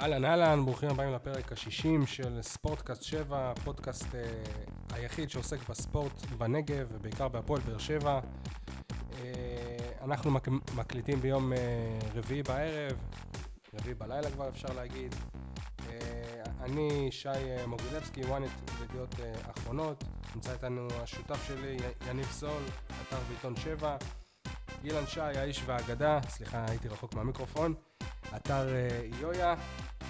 אהלן אהלן, ברוכים הבאים לפרק ה-60 של ספורטקאסט 7, הפודקאסט אה, היחיד שעוסק בספורט בנגב ובעיקר בהפועל באר שבע. אה, אנחנו מק- מקליטים ביום אה, רביעי בערב, רביעי בלילה כבר אפשר להגיד. אה, אני שי אה, מוגילבסקי, ynet וידיעות אה, אחרונות. נמצא איתנו השותף שלי, יניב סול, אתר ועיתון 7. אילן שי, האיש והאגדה, סליחה, הייתי רחוק מהמיקרופון. אתר אה, יויה,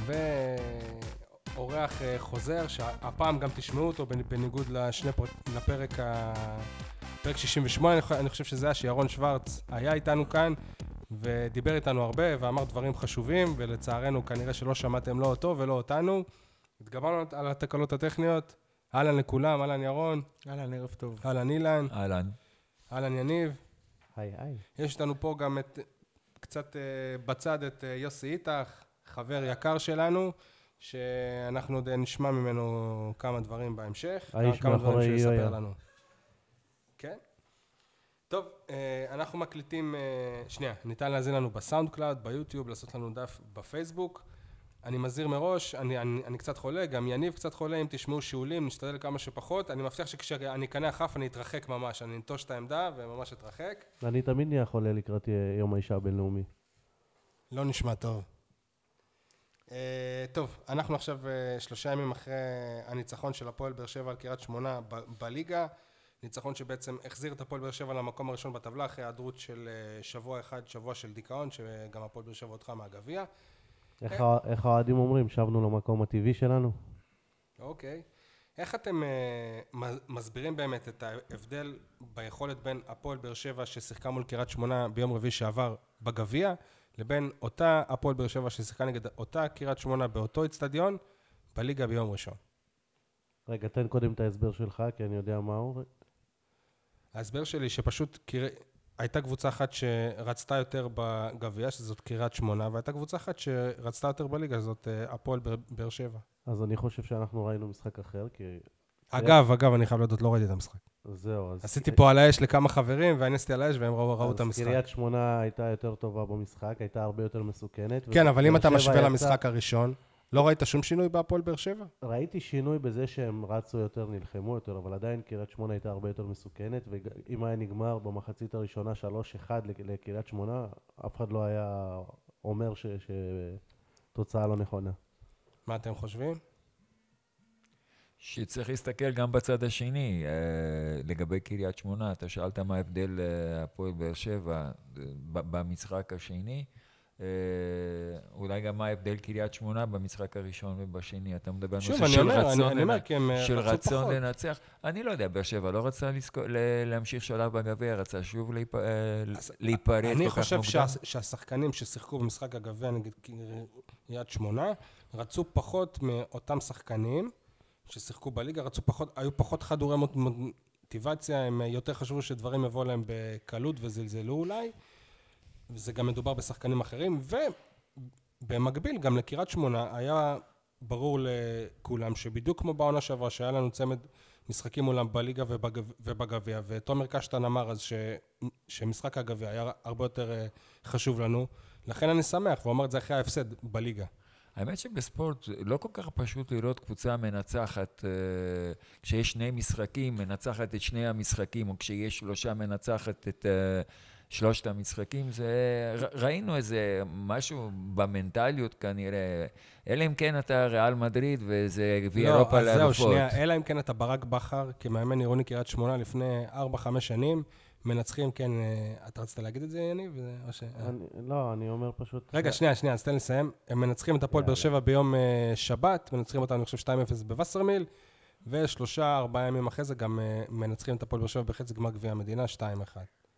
ואורח אה, חוזר, שהפעם גם תשמעו אותו בנ- בניגוד לשני פרק, לפרק ה... פרק 68, אני חו- אני חושב שזה היה שירון שוורץ היה איתנו כאן ודיבר איתנו הרבה ואמר דברים חשובים ולצערנו כנראה שלא שמעתם לא אותו ולא אותנו. התגברנו על התקלות הטכניות, אהלן לכולם, אהלן ירון, אהלן, ערב טוב. אהלן אילן, אהלן. אהלן יניב. היי היי. יש איתנו פה גם את, קצת אה, בצד את אה, יוסי איתך, חבר יקר שלנו, שאנחנו עוד נשמע ממנו כמה דברים בהמשך. האיש כמה דברים מאחורי שהוא יספר יויה. לנו. כן? טוב, אה, אנחנו מקליטים, אה, שנייה, ניתן להאזין לנו בסאונד קלאוד, ביוטיוב, לעשות לנו דף בפייסבוק. אני מזהיר מראש, אני, אני, אני קצת חולה, גם יניב קצת חולה, אם תשמעו שיעולים, נשתדל כמה שפחות. אני מבטיח שכשאני אקנח אף אני אתרחק ממש, אני אנטוש את העמדה וממש אתרחק. אני תמיד נהיה חולה לקראת אה, יום האישה הבינלאומי. לא נשמע טוב. Uh, טוב, אנחנו עכשיו uh, שלושה ימים אחרי הניצחון של הפועל באר שבע על קריית שמונה בליגה. ניצחון שבעצם החזיר את הפועל באר שבע למקום הראשון בטבלה אחרי היעדרות של uh, שבוע אחד, שבוע של דיכאון, שגם הפועל באר שבע הודחה מהגביע. איך האוהדים אומרים? שבנו למקום הטבעי שלנו? אוקיי. איך אתם uh, מסבירים באמת את ההבדל ביכולת בין הפועל באר שבע ששיחקה מול קריית שמונה ביום רביעי שעבר בגביע, לבין אותה הפועל באר שבע ששיחקה נגד אותה קריית שמונה באותו אצטדיון בליגה ביום ראשון? רגע, תן קודם את ההסבר שלך, כי אני יודע מהו. ההסבר שלי שפשוט קיר... הייתה קבוצה אחת שרצתה יותר בגביע, שזאת קריית שמונה, והייתה קבוצה אחת שרצתה יותר בליגה, שזאת אה, הפועל באר שבע. אז אני חושב שאנחנו ראינו משחק אחר, כי... אגב, אגב, אני חייב להודות, לא ראיתי את המשחק. זהו, אז... עשיתי פה על האש לכמה חברים, ואנסתי על האש, והם ראו, את המשחק. קריית שמונה הייתה יותר טובה במשחק, הייתה הרבה יותר מסוכנת. כן, אבל אם אתה משווה למשחק הראשון, לא ראית שום שינוי בהפועל באר שבע? ראיתי שינוי בזה שהם רצו יותר, נלחמו יותר, אבל עדיין קריית שמונה הייתה הרבה יותר מסוכנת, ואם היה נגמר במחצית הראשונה 3-1 לק- לקריית שמונה, אף אחד לא היה אומר שתוצאה לא נכונה. מה אתם חושבים? שצריך להסתכל גם בצד השני, אה, לגבי קריית שמונה, אתה שאלת מה ההבדל אה, הפועל באר שבע אה, במשחק השני, אולי גם מה ההבדל קריית שמונה במשחק הראשון ובשני, אתה מדבר על נושא אני של אומר, רצון, אני- אני אומר, כי הם של רצו רצון פחות. לנצח. אני לא יודע, באר שבע לא רצה לזכו- ל- להמשיך שלב בגביע, רצה שוב להיפ- להיפרד כל כך אני חושב מוקדם. שה- שהשחקנים ששיחקו במשחק הגביע נגד קריית שמונה, רצו פחות מאותם שחקנים ששיחקו בליגה, רצו פחות, היו פחות חדורי מוט- מוטיבציה, הם אה, יותר חשבו שדברים יבואו להם בקלות וזלזלו אולי, וזה גם מדובר בשחקנים אחרים, ובמקביל גם לקריית שמונה היה ברור לכולם שבדיוק כמו בעונה שעברה, שהיה לנו צמד משחקים מולם בליגה ובגב- ובגביע, ותומר קשטן אמר אז ש, שמשחק הגביע היה הרבה יותר אה, חשוב לנו, לכן אני שמח, והוא אמר את זה אחרי ההפסד בליגה. האמת שבספורט לא כל כך פשוט לראות קבוצה מנצחת, אה, כשיש שני משחקים, מנצחת את שני המשחקים, או כשיש שלושה מנצחת את אה, שלושת המשחקים, זה, ראינו איזה משהו במנטליות כנראה, אלא אם כן אתה ריאל מדריד וזה גביע אירופה לא, אז זהו, לאלופות. שנייה, אלא אם כן אתה ברק בכר, כמאמן עירוני קריית שמונה לפני 4-5 שנים, מנצחים, כן, אה, אתה רצית להגיד את זה, יניב? או ש... אה. אני, לא, אני אומר פשוט... רגע, שנייה, שנייה, אז תן לסיים. הם מנצחים את הפועל באר. שבע ביום אה, שבת, מנצחים אותנו, אני חושב, 2-0 בווסרמיל, ושלושה, ארבעה ימים אחרי זה גם מנצחים את הפועל באר שבע בחצי גמר גביע המדינה, 2-1.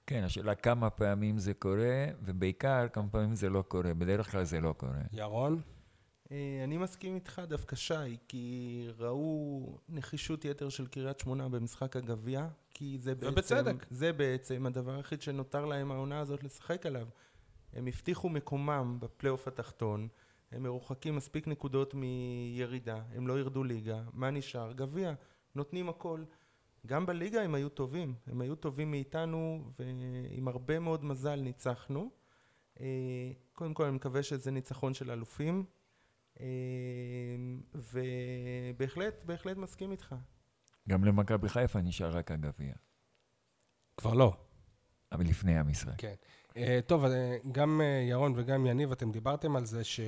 כן, השאלה כמה פעמים זה קורה, ובעיקר כמה פעמים זה לא קורה. בדרך כלל זה לא קורה. ירון? אה, אני מסכים איתך דווקא שי, כי ראו נחישות יתר של קריית שמונה במשחק הגביע, כי זה בעצם... ובצדק. זה בעצם הדבר היחיד שנותר להם העונה הזאת לשחק עליו. הם הבטיחו מקומם בפלייאוף התחתון, הם מרוחקים מספיק נקודות מירידה, הם לא ירדו ליגה, מה נשאר? גביע, נותנים הכל. גם בליגה הם היו טובים, הם היו טובים מאיתנו, ועם הרבה מאוד מזל ניצחנו. אה, קודם כל אני מקווה שזה ניצחון של אלופים. אה, ובהחלט, בהחלט מסכים איתך. גם למכבי חיפה נשאר רק הגביע, כבר לא. אבל לפני המשחק. כן. אה, טוב, אה, גם אה, ירון וגם יניב, אתם דיברתם על זה ש...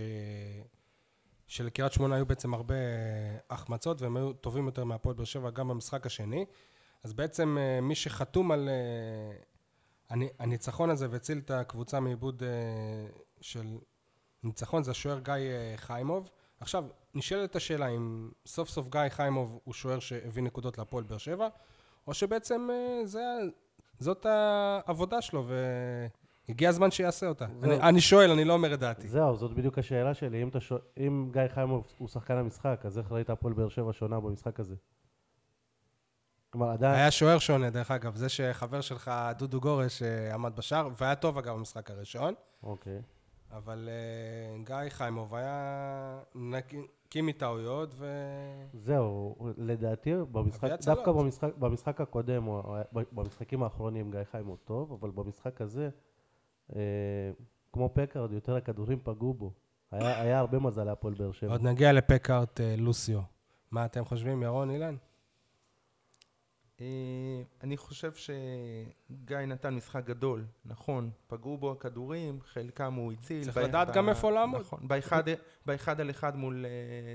שלקריית שמונה היו בעצם הרבה החמצות, והם היו טובים יותר מהפועל באר שבע גם במשחק השני. אז בעצם מי שחתום על הנ- הניצחון הזה והציל את הקבוצה מעיבוד של ניצחון זה השוער גיא אה, חיימוב. עכשיו, נשאלת השאלה אם סוף סוף גיא חיימוב הוא שוער שהביא נקודות להפועל באר שבע, או שבעצם אה, זה, זאת העבודה שלו והגיע הזמן שיעשה אותה. אני, אני שואל, אני לא אומר את דעתי. זהו, זאת בדיוק השאלה שלי. אם, שואל, אם גיא חיימוב הוא שחקן המשחק, אז איך ראית הפועל באר שבע שונה במשחק הזה? כלומר, עדיין... היה שוער שונה, דרך אגב, זה שחבר שלך, דודו גורש, אה, עמד בשער, והיה טוב אגב במשחק הראשון, אוקיי. אבל אה, גיא חיימוב היה נקי מטעויות, ו... זהו, לדעתי, במשחק. דווקא במשחק, במשחק הקודם, היה- במשחקים האחרונים גיא חיימוב טוב, אבל במשחק הזה, אה, כמו פקארד, יותר הכדורים פגעו בו. היה, היה הרבה מזל להפועל באר שבע. עוד נגיע לפקארט אה, לוסיו. מה אתם חושבים, ירון, אילן? אה, אני חושב שגיא נתן משחק גדול, נכון, פגעו בו הכדורים, חלקם הוא הציל. צריך לדעת גם איפה לעמוד. נכון, באחד, באחד על אחד מול אה,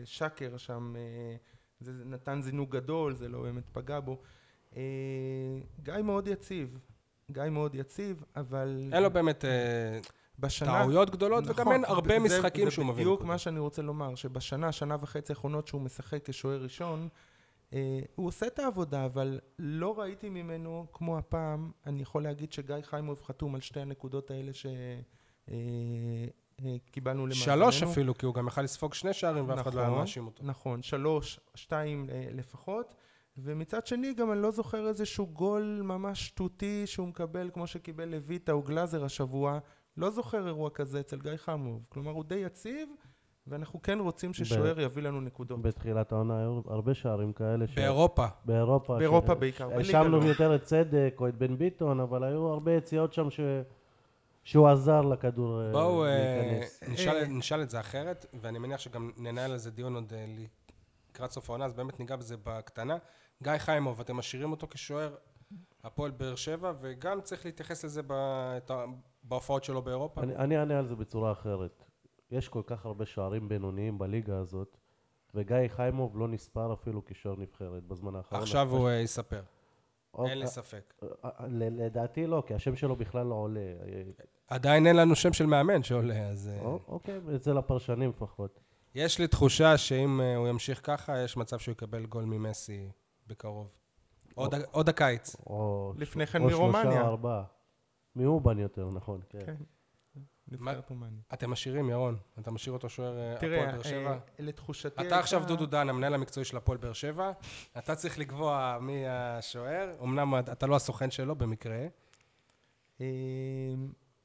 שקר שם, אה, זה נתן זינוק גדול, זה לא באמת פגע בו. גיא מאוד יציב, גיא מאוד יציב, אבל... אין לו באמת בשנה... טעויות גדולות, וגם נכון, אין הרבה זה- משחקים שהוא מביא זה בדיוק. מה שאני רוצה לומר, שבשנה, שנה וחצי האחרונות שהוא משחק כשוער ראשון, הוא עושה את העבודה, אבל לא ראיתי ממנו, כמו הפעם, אני יכול להגיד שגיא חיימוב חתום על שתי הנקודות האלה שקיבלנו למאזננו. שלוש אפילו, כי הוא גם יכל לספוג שני שערים, ואף אחד לא היה נכון, מאשים אותו. נכון, שלוש, שתיים אה, לפחות. ומצד שני גם אני לא זוכר איזשהו גול ממש שטותי שהוא מקבל כמו שקיבל לויטה או גלאזר השבוע. לא זוכר אירוע כזה אצל גיא חמוב. כלומר הוא די יציב ואנחנו כן רוצים ששוער יביא לנו נקודות. בתחילת העונה היו הרבה שערים כאלה. ש- באירופה. באירופה. באירופה ש- בעיקר, האשמנו לא. יותר את צדק או את בן ביטון, אבל היו הרבה יציאות שם ש... שהוא עזר לכדור אה, בואו אה, להיכנס. נשאל- אה. נשאל את זה אחרת, ואני מניח שגם ננהל על זה דיון עוד אה, לקראת סוף העונה, אז באמת ניגע בזה בקטנה. גיא חיימוב, אתם משאירים אותו כשוער הפועל באר שבע, וגם צריך להתייחס לזה בהופעות שלו באירופה. אני, אני אענה על זה בצורה אחרת. יש כל כך הרבה שוערים בינוניים בליגה הזאת, וגיא חיימוב לא נספר אפילו כשוער נבחרת בזמן האחרון. עכשיו הוא אה, יספר, או- אין לי ספק. אה, אה, לדעתי לא, כי השם שלו בכלל לא עולה. עדיין אין לנו שם של מאמן שעולה, אז... אה, או- אוקיי, אצל הפרשנים לפחות. יש לי תחושה שאם הוא ימשיך ככה, יש מצב שהוא יקבל גול ממסי בקרוב. עוד הקיץ. לפני כן או שלושה מרומניה. או ארבעה. מאובן יותר, נכון, כן. נבחרת רומניה. אתם משאירים, ירון, אתה משאיר אותו שוער אה, הפועל תראה, באר שבע? אה, לתחושתי אתה עכשיו דודו דן, המנהל המקצועי של הפועל באר שבע, אתה צריך לקבוע מי השוער, אמנם אתה לא הסוכן שלו במקרה, אה,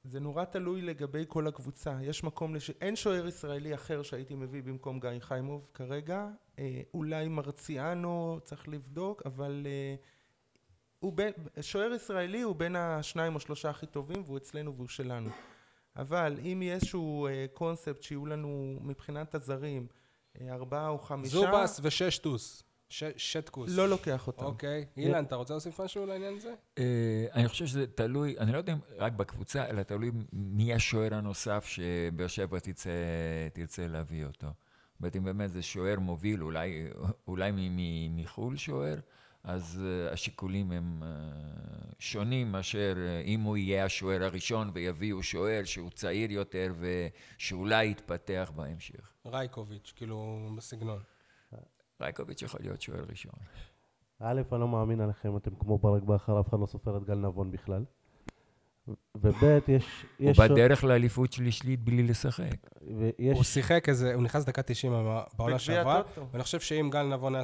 זה נורא תלוי לגבי כל הקבוצה. יש מקום, לש... אין שוער ישראלי אחר שהייתי מביא במקום גיא חיימוב כרגע. אה, אולי מרציאנו, צריך לבדוק, אבל אה, הוא בין... שוער ישראלי הוא בין השניים או שלושה הכי טובים, והוא אצלנו והוא שלנו. אבל אם יהיה איזשהו אה, קונספט שיהיו לנו מבחינת הזרים, אה, ארבעה או חמישה, זובס וששטוס, שטקוס. לא לוקח אותם. אוקיי. אילן, אתה רוצה להוסיף משהו לעניין הזה? אה, אני חושב שזה תלוי, אני לא יודע אם רק בקבוצה, אלא תלוי מי השוער הנוסף שבאר שבע תרצה, תרצה להביא אותו. זאת אומרת, אם באמת זה שוער מוביל, אולי, מחו"ל שוער, אז אה, השיקולים הם אה, שונים מאשר אה, אם הוא יהיה השוער הראשון ויביאו שוער שהוא צעיר יותר ושאולי יתפתח בהמשך. רייקוביץ', כאילו, בסגנון. רייקוביץ' יכול להיות שוער ראשון. א', אני לא מאמין עליכם, אתם כמו ברק בכר, אף אחד לא סופר את גל נבון בכלל. וב', יש... הוא יש בדרך לאליפות שלישית בלי לשחק. ויש... הוא שיחק איזה, הוא נכנס דקה 90 בעונה שעברה. ואני חושב שאם גל נבון היה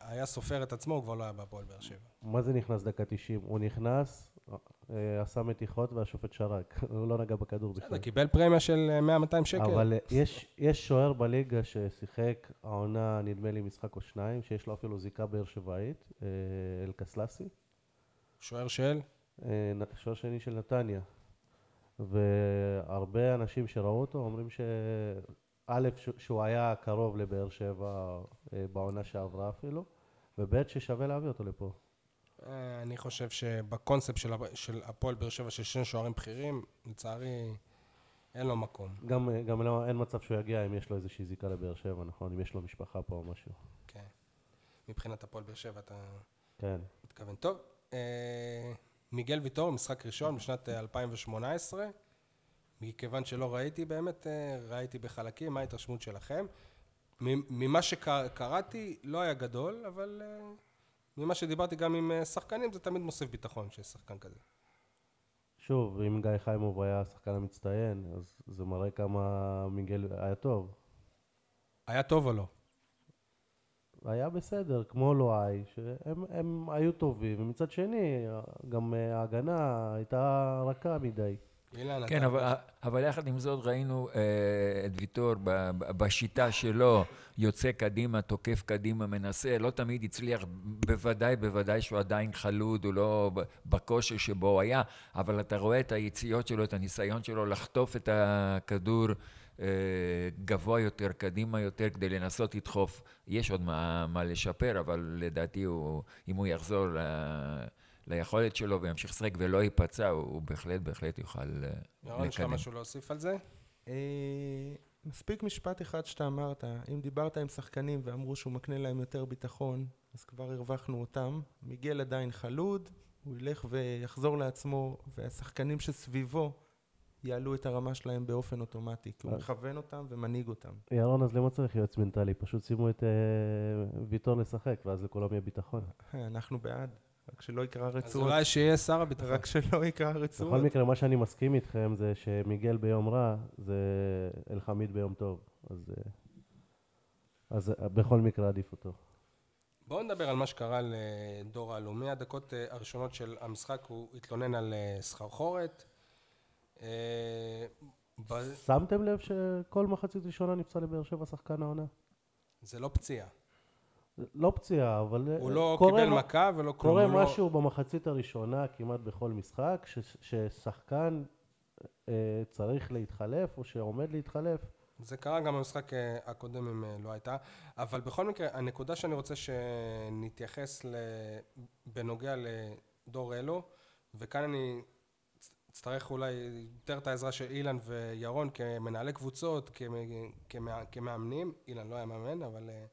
היה- סופר את עצמו, הוא כבר לא היה בהפועל באר שבע. מה זה נכנס דקה 90? הוא נכנס, אה, עשה מתיחות והשופט שרק. הוא לא נגע בכדור בכלל. בסדר, קיבל פרמיה של אה, 100-200 שקל. אבל אה, יש, יש שוער בליגה ששיחק העונה, נדמה לי, משחק או שניים, שיש לו אפילו זיקה באר שבעית, אה, אלקסלסי, שוער של? אה, שוער שני של נתניה. והרבה אנשים שראו אותו אומרים א', ש- שהוא היה קרוב לבאר שבע אה, בעונה שעברה אפילו, וב', ששווה להביא אותו לפה. אה, אני חושב שבקונספט של, של הפועל באר שבע של שני שוערים בכירים, לצערי אין לו מקום. גם, גם לא, אין מצב שהוא יגיע אם יש לו איזושהי זיקה לבאר שבע, נכון? אם יש לו משפחה פה או משהו. כן. מבחינת הפועל באר שבע אתה כן. מתכוון. טוב, אה, מיגל ויטור, משחק ראשון בשנת אה, 2018. מכיוון שלא ראיתי באמת, אה, ראיתי בחלקים, מה ההתרשמות שלכם? ממה שקראתי לא היה גדול, אבל אה, ממה שדיברתי גם עם אה, שחקנים, זה תמיד מוסיף ביטחון שיש שחקן כזה. שוב, אם גיא חיימוב היה השחקן המצטיין, אז זה מראה כמה מיגל היה טוב. היה טוב או לא? היה בסדר, כמו לואי, שהם הם היו טובים, ומצד שני, גם אה, ההגנה הייתה רכה מדי. אילן, כן, אתה... אבל, אבל יחד עם זאת ראינו אה, את ויטור ב, ב, בשיטה שלו, יוצא קדימה, תוקף קדימה, מנסה, לא תמיד הצליח, בוודאי, בוודאי שהוא עדיין חלוד, הוא לא ב- בכושר שבו הוא היה, אבל אתה רואה את היציאות שלו, את הניסיון שלו לחטוף את הכדור גבוה יותר, קדימה יותר, כדי לנסות לדחוף. יש עוד מה, מה לשפר, אבל לדעתי הוא, אם הוא יחזור ל... ליכולת שלו וימשיך לשחק ולא ייפצע, הוא, הוא בהחלט, בהחלט יוכל אה, ירון, יש לך לקדם. משהו להוסיף על זה? אה, מספיק משפט אחד שאתה אמרת, אם דיברת עם שחקנים ואמרו שהוא מקנה להם יותר ביטחון, אז כבר הרווחנו אותם. מיגל עדיין חלוד, הוא ילך ויחזור לעצמו, והשחקנים שסביבו יעלו את הרמה שלהם באופן אוטומטי, כי הוא אה. מכוון אותם ומנהיג אותם. ירון, אז למה צריך יועץ מנטלי? פשוט שימו את אה, ויטור לשחק, ואז לכולם יהיה ביטחון. אה, אנחנו בעד, רק שלא יקרא אז רצועות. אולי שיהיה שר הביטחון. רק שלא יקרא בכל רצועות. מקרה, מה שאני מסכים איתכם זה שמיגל ביום רע, זה אלחמיד ביום טוב. אז, אז בכל מקרה עדיף אותו. בואו נדבר על מה שקרה לדור אלו. מהדקות אה, הראשונות של המשחק הוא התלונן על סחרחורת. אה, שמתם לב שכל מחצית ראשונה נפצע לבאר שבע שחקן העונה? זה לא פציעה. לא פציעה, אבל אה, הוא לא קיבל מה- מכה ולא כלום. קורה לא- משהו במחצית הראשונה כמעט בכל משחק, ש, ששחקן אה, צריך להתחלף או שעומד להתחלף. זה קרה גם במשחק הקודם אם לא הייתה. אבל בכל מקרה, הנקודה שאני רוצה שנתייחס ל... בנוגע לדור אלו, וכאן אני אצטרך אולי יותר את העזרה של אילן וירון כמנהלי קבוצות, כמ- כמא- כמאמנים. אילן לא היה מאמן, אבל אה,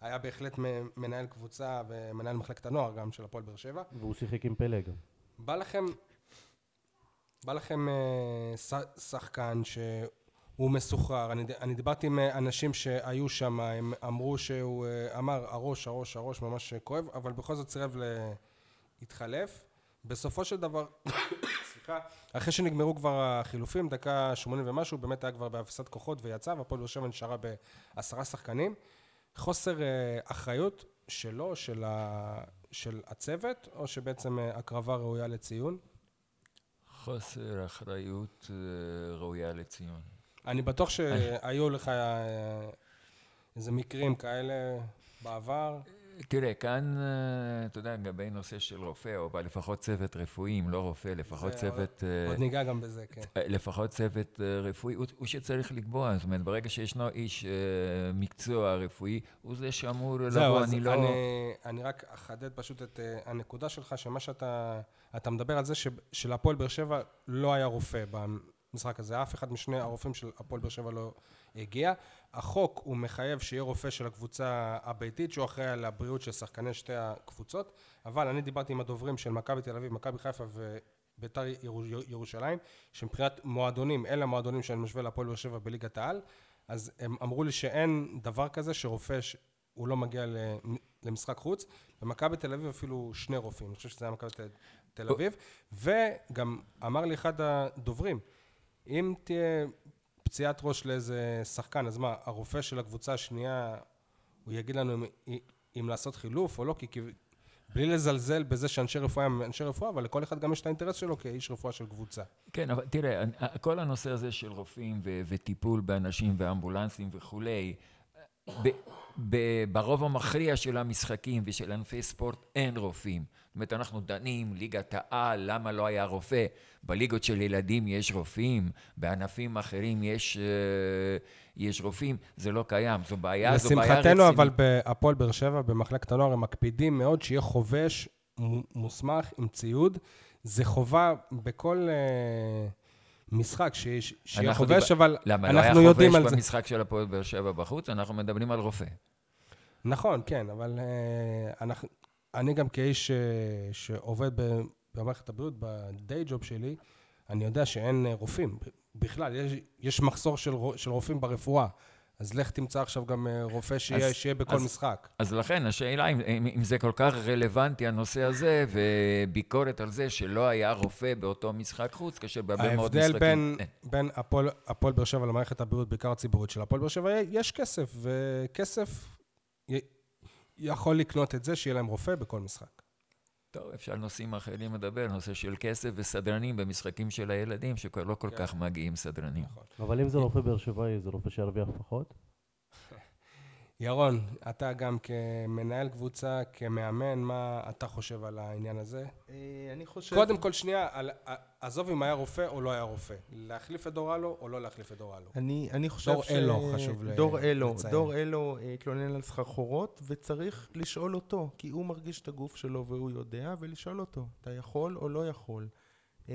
היה בהחלט מנהל קבוצה ומנהל מחלקת הנוער גם של הפועל באר שבע. והוא שיחק עם פלא גם. בא לכם, בא לכם אה, שחקן שהוא מסוחרר, אני, אני דיברתי עם אה, אנשים שהיו שם, הם אמרו שהוא אמר הראש, הראש, הראש ממש כואב, אבל בכל זאת סירב להתחלף. בסופו של דבר, סליחה, אחרי שנגמרו כבר החילופים, דקה 80 ומשהו, באמת היה כבר בהפסד כוחות ויצא, והפועל באר שבע נשארה בעשרה שחקנים. חוסר אה, אחריות שלו, של, ה, של הצוות, או שבעצם אה, הקרבה ראויה לציון? חוסר אחריות אה, ראויה לציון. אני בטוח שהיו לך איזה מקרים כאלה בעבר. תראה, כאן, אה, אתה יודע, לגבי נושא של רופא, או לפחות צוות רפואי, אם לא רופא, לפחות צוות... אה, עוד ניגע גם בזה, כן. אה, לפחות צוות רפואי, הוא, שצריך לקבוע, זאת אומרת, ברגע שישנו איש מקצוע רפואי, הוא זה שאמור לבוא, אני לא... אני, אני רק אחדד פשוט את הנקודה שלך, שמה שאתה... אתה מדבר על זה שלהפועל באר שבע לא היה רופא במשחק הזה. אף אחד משני הרופאים של הפועל באר שבע לא הגיע. החוק הוא מחייב שיהיה רופא של הקבוצה הביתית, שהוא אחראי על הבריאות של שחקני שתי הקבוצות, אבל אני דיברתי עם הדוברים של מכבי תל אביב, מכבי חיפה וביתר ירו- ירושלים, שמבחינת מועדונים, אלה המועדונים שאני משווה להפועל באר שבע בליגת העל, אז הם אמרו לי שאין דבר כזה שרופא ש... הוא לא מגיע למ- למשחק חוץ. במכבי תל אביב אפילו שני רופאים, אני חושב שזה היה מכבי תל אביב. וגם אמר לי אחד הדוברים, אם תהיה פציעת ראש לאיזה שחקן, אז מה, הרופא של הקבוצה השנייה, הוא יגיד לנו אם, אם לעשות חילוף או לא? כי, כי בלי לזלזל בזה שאנשי רפואה הם אנשי רפואה, אבל לכל אחד גם יש את האינטרס שלו כאיש רפואה של קבוצה. כן, אבל תראה, כל הנושא הזה של רופאים ו- וטיפול באנשים ואמבולנסים וכולי, ברוב המכריע של המשחקים ושל ענפי ספורט אין רופאים. זאת אומרת, אנחנו דנים, ליגת העל, למה לא היה רופא? בליגות של ילדים יש רופאים, בענפים אחרים יש, אה, יש רופאים, זה לא קיים, זו בעיה, זו בעיה רצינית. לשמחתנו, אבל בהפועל באר שבע, במחלקת הנוער, הם מקפידים מאוד שיהיה חובש מוסמך עם ציוד. זה חובה בכל אה, משחק, שיש- שיהיה חובש, אבל למה, לא היה אנחנו יודעים על חובש זה. במשחק של הפועל באר שבע בחוץ? אנחנו מדברים על רופא. נכון, כן, אבל אה, אנחנו, אני גם כאיש אה, שעובד במערכת הבריאות, בדיי ג'וב שלי, אני יודע שאין אה, רופאים. בכלל, יש, יש מחסור של, של רופאים ברפואה. אז לך תמצא עכשיו גם אה, רופא שיהיה, אז- שיהיה בכל אז- משחק. אז לכן השאלה אם, אם, אם זה כל כך רלוונטי הנושא הזה, וביקורת על זה שלא היה רופא באותו משחק חוץ, כאשר בהרבה מאוד ההבדל משחקים... בין, אין. בין הפועל באר שבע למערכת הבריאות, בעיקר הציבורית של הפועל באר שבע, יש כסף, וכסף י- יכול לקנות את זה, שיהיה להם רופא בכל משחק. טוב, אפשר נושאים אחרים לדבר, נושא של כסף וסדרנים במשחקים של הילדים, שכבר לא כל כן. כך מגיעים סדרנים. נכון. אבל אם זה רופא באר שבעי, זה רופא שירוויח פחות? ירון, אתה גם כמנהל קבוצה, כמאמן, מה אתה חושב על העניין הזה? אה, אני חושב... קודם כל, שנייה, על, עזוב אם היה רופא או לא היה רופא. להחליף את דורלו או לא להחליף את דורלו. אני, אני חושב דור אלו, חשוב ל- דור אלו, לציין. דור אלו אה, התלונן על סחרחורות, וצריך לשאול אותו, כי הוא מרגיש את הגוף שלו והוא יודע, ולשאול אותו, אתה יכול או לא יכול. אה,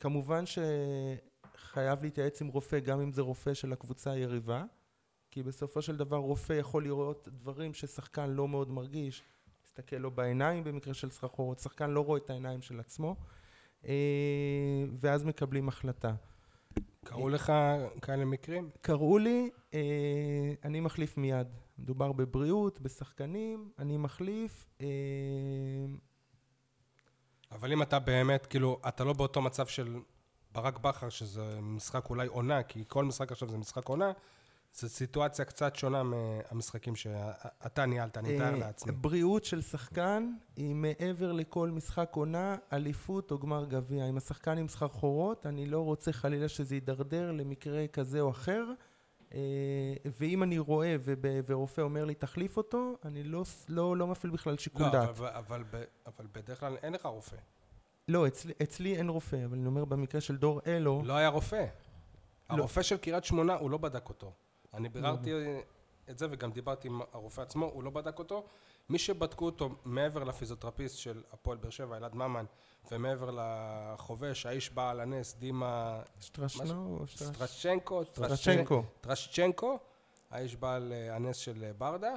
כמובן שחייב להתייעץ עם רופא, גם אם זה רופא של הקבוצה היריבה, כי בסופו של דבר רופא יכול לראות דברים ששחקן לא מאוד מרגיש, מסתכל לו בעיניים במקרה של סחרחורות, שחקן לא רואה את העיניים של עצמו, אה, ואז מקבלים החלטה. קראו לך כאלה מקרים? קראו לי, אה, אני מחליף מיד. מדובר בבריאות, בשחקנים, אני מחליף. אה, אבל אם אתה באמת, כאילו, אתה לא באותו מצב של ברק בכר, שזה משחק אולי עונה, כי כל משחק עכשיו זה משחק עונה, זו סיטואציה קצת שונה מהמשחקים שאתה ניהלת, אני מתאר אה, לעצמי. בריאות של שחקן היא מעבר לכל משחק עונה, אליפות או גמר גביע. אם השחקן עם סחרחורות, אני לא רוצה חלילה שזה יידרדר למקרה כזה או אחר. אה, ואם אני רואה ורופא אומר לי תחליף אותו, אני לא, לא, לא מפעיל בכלל שיקול לא, דעת. אבל, אבל, אבל בדרך כלל אין לך רופא. לא, אצלי, אצלי אין רופא, אבל אני אומר במקרה של דור אלו, לא היה רופא. הרופא של קריית שמונה, הוא לא בדק אותו. אני ביררתי את זה וגם דיברתי עם הרופא עצמו, הוא לא בדק אותו. מי שבדקו אותו מעבר לפיזיותרפיסט של הפועל באר שבע, אלעד ממן, ומעבר לחובש, האיש בעל הנס, דימה שטרשנו, סטרשצ'נקו, שטרשצ'נקו. טרשצ'נקו, האיש בעל הנס של ברדה.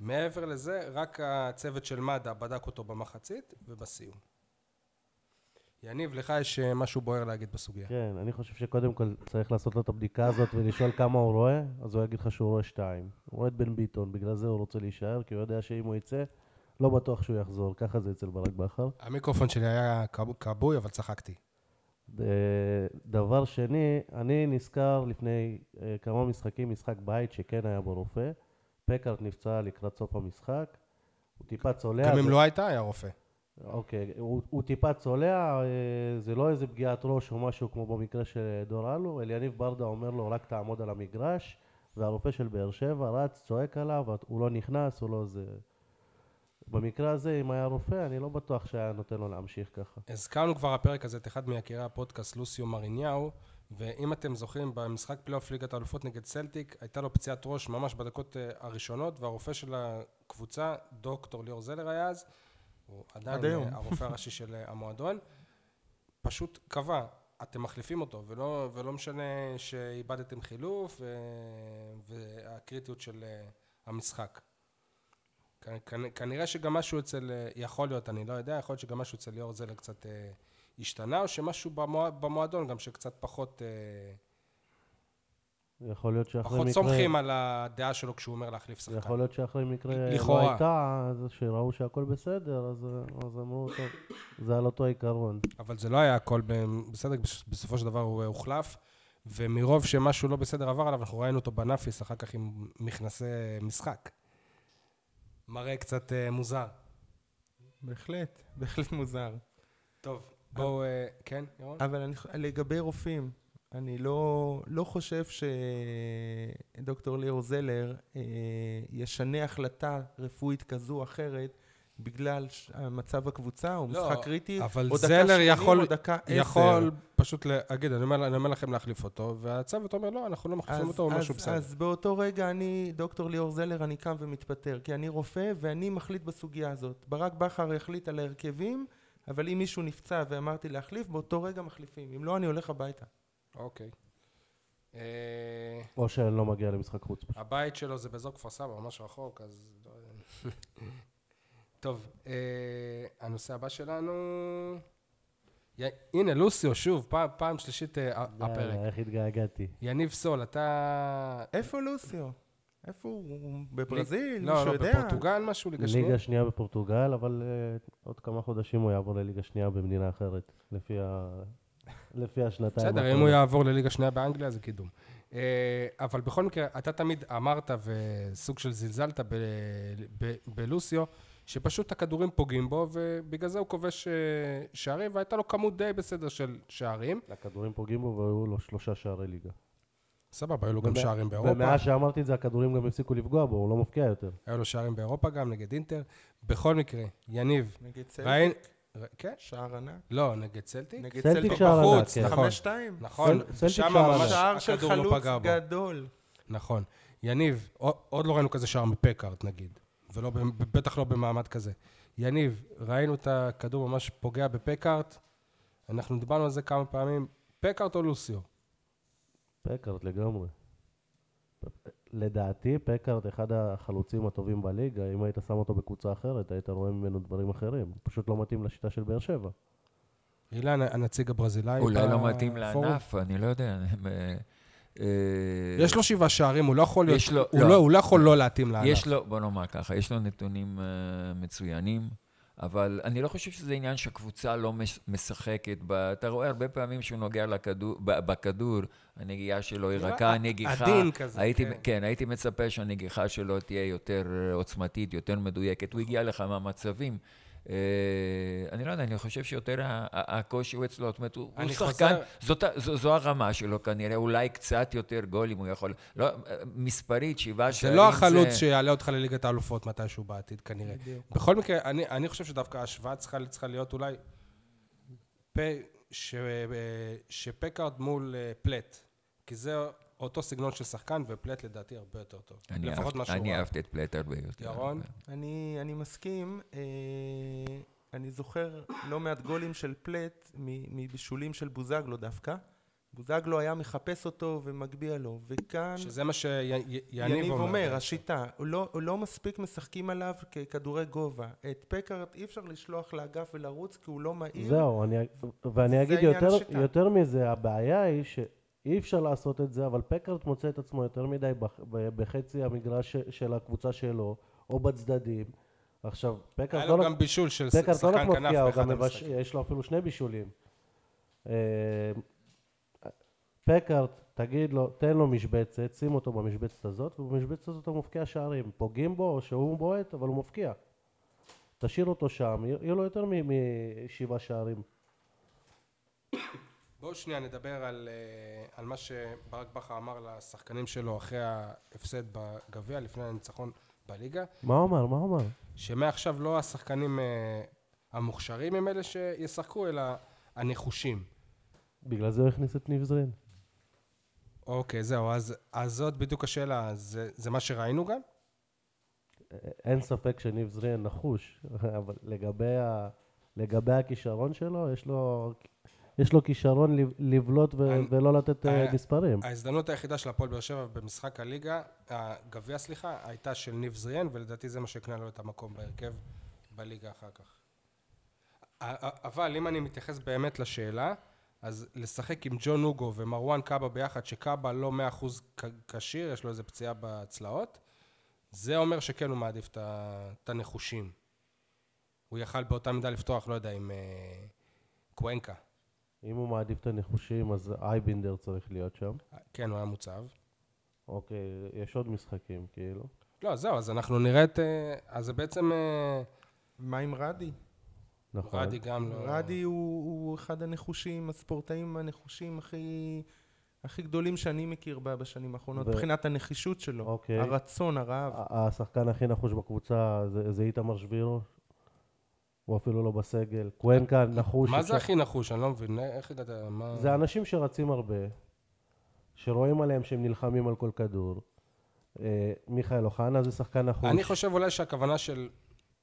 מעבר לזה, רק הצוות של מד"א בדק אותו במחצית ובסיום. יניב, לך יש אה, משהו בוער להגיד בסוגיה. כן, אני חושב שקודם כל צריך לעשות לו את הבדיקה הזאת ולשאול כמה הוא רואה, אז הוא יגיד לך שהוא רואה שתיים. הוא רואה את בן ביטון, בגלל זה הוא רוצה להישאר, כי הוא יודע שאם הוא יצא, לא בטוח שהוא יחזור. ככה זה אצל ברק בכר. המיקרופון שלי היה כב- כבוי, אבל צחקתי. דבר שני, אני נזכר לפני אה, כמה משחקים, משחק בית שכן היה בו רופא. פקארט נפצע לקראת סוף המשחק. הוא טיפה צולע. גם אם לא הייתה, היה רופא. אוקיי, הוא, הוא טיפה צולע, אה, זה לא איזה פגיעת ראש או משהו כמו במקרה של דור אלו, אליניב ברדה אומר לו רק תעמוד על המגרש, והרופא של באר שבע רץ, צועק עליו, הוא לא נכנס, הוא לא זה... במקרה הזה, אם היה רופא, אני לא בטוח שהיה נותן לו להמשיך ככה. הזכרנו כבר הפרק הזה את אחד מיקירי הפודקאסט, לוסיו מרניאו, ואם אתם זוכרים, במשחק פלייאוף ליגת האלופות נגד סלטיק, הייתה לו פציעת ראש ממש בדקות אה, הראשונות, והרופא של הקבוצה, דוקטור ליאור זלר היה אז, הוא עדיין. אה, הרופא הראשי של אה, המועדון, פשוט קבע, אתם מחליפים אותו, ולא, ולא משנה שאיבדתם חילוף, ו... והקריטיות של אה, המשחק. כנראה שגם משהו אצל, יכול להיות, אני לא יודע, יכול להיות שגם משהו אצל ליאור זלר קצת השתנה, או שמשהו במוע, במועדון גם שקצת פחות, יכול להיות שאחרי פחות מקרה... סומכים על הדעה שלו כשהוא אומר להחליף שחקן. יכול להיות שאחרי מקרה לכאורה. לא הייתה, אז שראו שהכל בסדר, אז, אז אמרו, טוב, זה על אותו עיקרון. אבל זה לא היה הכל בסדר, בסופו של דבר הוא אה, הוחלף, ומרוב שמשהו לא בסדר עבר עליו, אנחנו ראינו אותו בנאפיס אחר כך עם מכנסי משחק. מראה קצת אה, מוזר. בהחלט, בהחלט מוזר. טוב, בואו, אה, כן, ירון? אבל אני, לגבי רופאים, אני לא, לא חושב שדוקטור ליאור זלר אה, ישנה החלטה רפואית כזו או אחרת בגלל מצב הקבוצה או לא, משחק קריטי, אבל או דקה זלר 80 יכול- או דקה 10. יכול פשוט להגיד, אני אומר, אני אומר לכם להחליף אותו, והצוות אומר, לא, אנחנו לא מחליפים אותו, הוא אז, שהוא בסדר. אז באותו רגע אני, דוקטור ליאור זלר, אני קם ומתפטר, כי אני רופא ואני מחליט בסוגיה הזאת. ברק בכר החליט על ההרכבים, אבל אם מישהו נפצע ואמרתי להחליף, באותו רגע מחליפים. אם לא, אני הולך הביתה. אוקיי. אה, או שאני לא מגיע למשחק חוץ. הבית שלו זה באזור כפר סבא, ממש רחוק, אז... לא. טוב, אה, הנושא הבא שלנו... י... הנה, לוסיו, שוב, פעם, פעם שלישית אה, הפרק. איך התגעגעתי. יניב סול, אתה... איפה לוסיו? איפה הוא? הוא בברזיל? לא, מישהו לא, יודע? בפורטוגל משהו, ליגה שנייה? ליגה שנייה בפורטוגל, אבל אה, עוד כמה חודשים הוא יעבור לליגה שנייה במדינה אחרת, לפי ה- לפי השנתיים. בסדר, אם. הוא יעבור לליגה שנייה באנגליה זה קידום. אה, אבל בכל מקרה, אתה תמיד אמרת וסוג של זלזלת בלוסיו, שפשוט הכדורים פוגעים בו, ובגלל זה הוא כובש אה, שערים, והייתה לו כמות די בסדר של שערים. הכדורים פוגעים בו והיו לו שלושה שערי ליגה. סבבה, היו לו גם שערים באירופה. ומאז שאמרתי את זה, הכדורים גם הפסיקו לפגוע בו, הוא לא מפקיע יותר. היו לו שערים באירופה גם, נגד אינטר. בכל מקרה, יניב, נגד. סלטיק? כן? שער ענק? לא, נגד סלטיק? נגד סלטיק סלטיק שער ענק, בחוץ, כן. נכון. חמש שתיים? נכון, סל- שם שער ממש. שער של לא חלוץ פגע בו. גדול. נכון. יניב, עוד- לא ראינו כזה שער מפקהארט נגיד, ולא, ב- בטח לא במעמד כזה. יניב, ראינו את הכדור ממש פוגע בפקהארט, אנחנו דיברנו על זה כמה פעמים, פקהארט או לוסיו? פקהארט לגמרי. לדעתי, פקהארט אחד החלוצים הטובים בליגה, אם היית שם אותו בקבוצה אחרת, היית רואה ממנו דברים אחרים. הוא פשוט לא מתאים לשיטה של באר שבע. אילן, הנציג הברזילאי אולי לא. מתאים לענף, אני לא יודע. אה, אה, יש לו שבעה שערים, הוא לא יכול להיות, יש לו- הוא לא. לא, הוא לא יכול לא להתאים לענף. יש לו, בוא נאמר ככה, יש לו נתונים uh, מצוינים, אבל אני לא חושב שזה עניין שהקבוצה לא מש- משחקת. ב, אתה רואה הרבה פעמים שהוא נוגע לכדור, בכדור, הנגיעה שלו היא רכה, הנגיחה... עדין כזה, הייתי, כן. כן, הייתי מצפה שהנגיחה שלו תהיה יותר אה, עוצמתית, יותר מדויקת. הוא הגיע לכמה מצבים. אה, אני לא יודע, אני חושב שיותר הקושי הוא אצלו, זאת אומרת, הוא שחקן, זו, הרמה שלו כנראה, אולי קצת יותר גולים הוא יכול, לא, אה, מספרית, שבעה זה שערים לא החלוץ שיעלה אותך לליגת האלופות מתישהו בעתיד, כנראה. בדיוק. בכל מקרה, אני, אני חושב שדווקא ההשוואה צריכה, צריכה להיות אולי אה, שפקארד מול פלט, כי זה אותו סגנון של שחקן, ופלט לדעתי הרבה יותר טוב. אני לפחות מה שהוא אני. אהבתי את פלט הרבה יותר. ירון? אני, אני מסכים. אה, אני זוכר לא מעט גולים של פלט מ- מבישולים של בוזגלו דווקא. בוזגלו היה מחפש אותו ומגביה לו, וכאן שזה מה שיניב יניב אומר. אומר, השיטה, הוא לא, הוא לא מספיק משחקים עליו ככדורי גובה. את פקארט אי אפשר לשלוח לאגף ולרוץ כי הוא לא מהיר. זהו, אני, ואני זה אגיד יותר. יותר מזה, הבעיה היא שאי אפשר לעשות את זה, אבל פקארט מוצא את עצמו יותר מדי בח, בחצי המגרש של הקבוצה שלו, או בצדדים. עכשיו, פקארט היה לא, לו רק- גם בישול של פקארט לא שחקן רק כנף מפקיע, הוא באחד גם מבש... המשחקים. יש לו אפילו שני בישולים. אה, פקארט, תגיד לו, תן לו משבצת, שים אותו במשבצת הזאת, ובמשבצת הזאת הוא מפקיע שערים. פוגעים בו, או שהוא בועט, אבל הוא מפקיע. תשאיר אותו שם, יהיה לו יותר משבעה שערים. בואו שנייה נדבר על, אה, על מה שברק בכר אמר לשחקנים שלו אחרי ההפסד בגביע, לפני הניצחון בליגה, מה הוא אמר? מה הוא אמר? שמעכשיו לא השחקנים אה, המוכשרים הם אלה שישחקו, אלא הנחושים. בגלל זה הוא הכניס את ניב זרין. אוקיי, זהו, אז, אז זאת בדיוק השאלה, זה, זה מה שראינו גם? אין ספק שניב זרין נחוש, אבל לגבי, ה... לגבי הכישרון שלו, יש לו, יש לו כישרון לב- לבלוט ו... ולא לתת אה, אה, מספרים. ההזדמנות היחידה של הפועל באר שבע במשחק הליגה, הגביע סליחה, הייתה של ניב זריאן, ולדעתי זה מה שהקנה לו את המקום בהרכב בליגה אחר כך. אבל אם אני מתייחס באמת לשאלה, אז לשחק עם ג'ון אוגו ומרואן קאבה ביחד, שקאבה לא מאה אחוז כשיר, יש לו איזה פציעה בצלעות, זה אומר שכן הוא מעדיף את הנחושים. הוא יכל באותה מידה לפתוח, לא יודע, עם אה, קוונקה. אם הוא מעדיף את הנחושים, אז אייבינדר צריך להיות שם. כן, הוא היה מוצב. אוקיי, יש עוד משחקים, כאילו. לא, זהו, אז אנחנו נראה את... אה, אז זה בעצם... אה, מה עם רדי? נכון. רדי גם לא... רדי הוא, הוא אחד הנחושים, הספורטאים הנחושים הכי, הכי גדולים שאני מכיר בה בשנים האחרונות, ו- מבחינת הנחישות שלו, אוקיי. הרצון, הרעב. השחקן הכי נחוש בקבוצה זה זה איתמר שבירו. הוא אפילו לא בסגל. קוונקה נחוש. מה זה הכי נחוש? אני לא מבין, איך הגעת? מה... זה אנשים שרצים הרבה, שרואים עליהם שהם נלחמים על כל כדור. אה, מיכאל אוחנה זה שחקן נחוש. אני חושב אולי שהכוונה של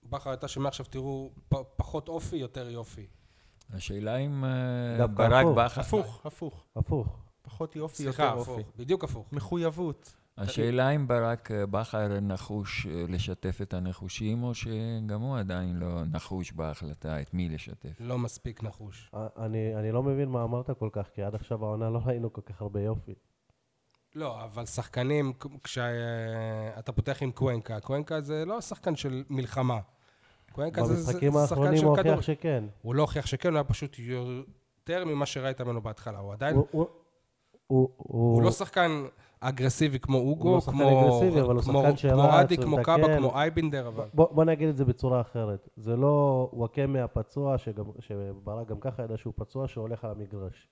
בכר הייתה שמעכשיו תראו פחות אופי, יותר יופי. השאלה אם אה, ברק הפוך. בכר... הפוך, הפוך. הפוך. פחות יופי, סליחה, יותר הפוך, אופי. בדיוק הפוך. מחויבות. השאלה אם ברק אה, בכר נחוש אה, לשתף את הנחושים, או שגם הוא עדיין לא נחוש בהחלטה את מי לשתף. לא מספיק נחוש. א- אני, אני לא מבין מה אמרת כל כך, כי עד עכשיו העונה לא ראינו כל כך הרבה יופי. לא, אבל שחקנים, כשאתה פותח עם קוונקה, קוונקה זה לא שחקן של מלחמה. קוונקה זה זה במשחקים שחקן האחרונים של הוא כדור. הוכיח שכן. הוא לא הוכיח שכן, הוא היה פשוט יותר ממה שראית ממנו בהתחלה. הוא עדיין, הוא- הוא- הוא- הוא הוא- לא שחקן אגרסיבי כמו אוגו, לא כמו אגרסיבי, כמו- שרץ, כמו רדי, כמו. קאבה, כמו אייבינדר, אבל... בוא, בוא נגיד את זה בצורה אחרת. זה לא וואקמה הפצוע, שגם, שברק גם ככה ידע שהוא פצוע, שהולך על המגרש,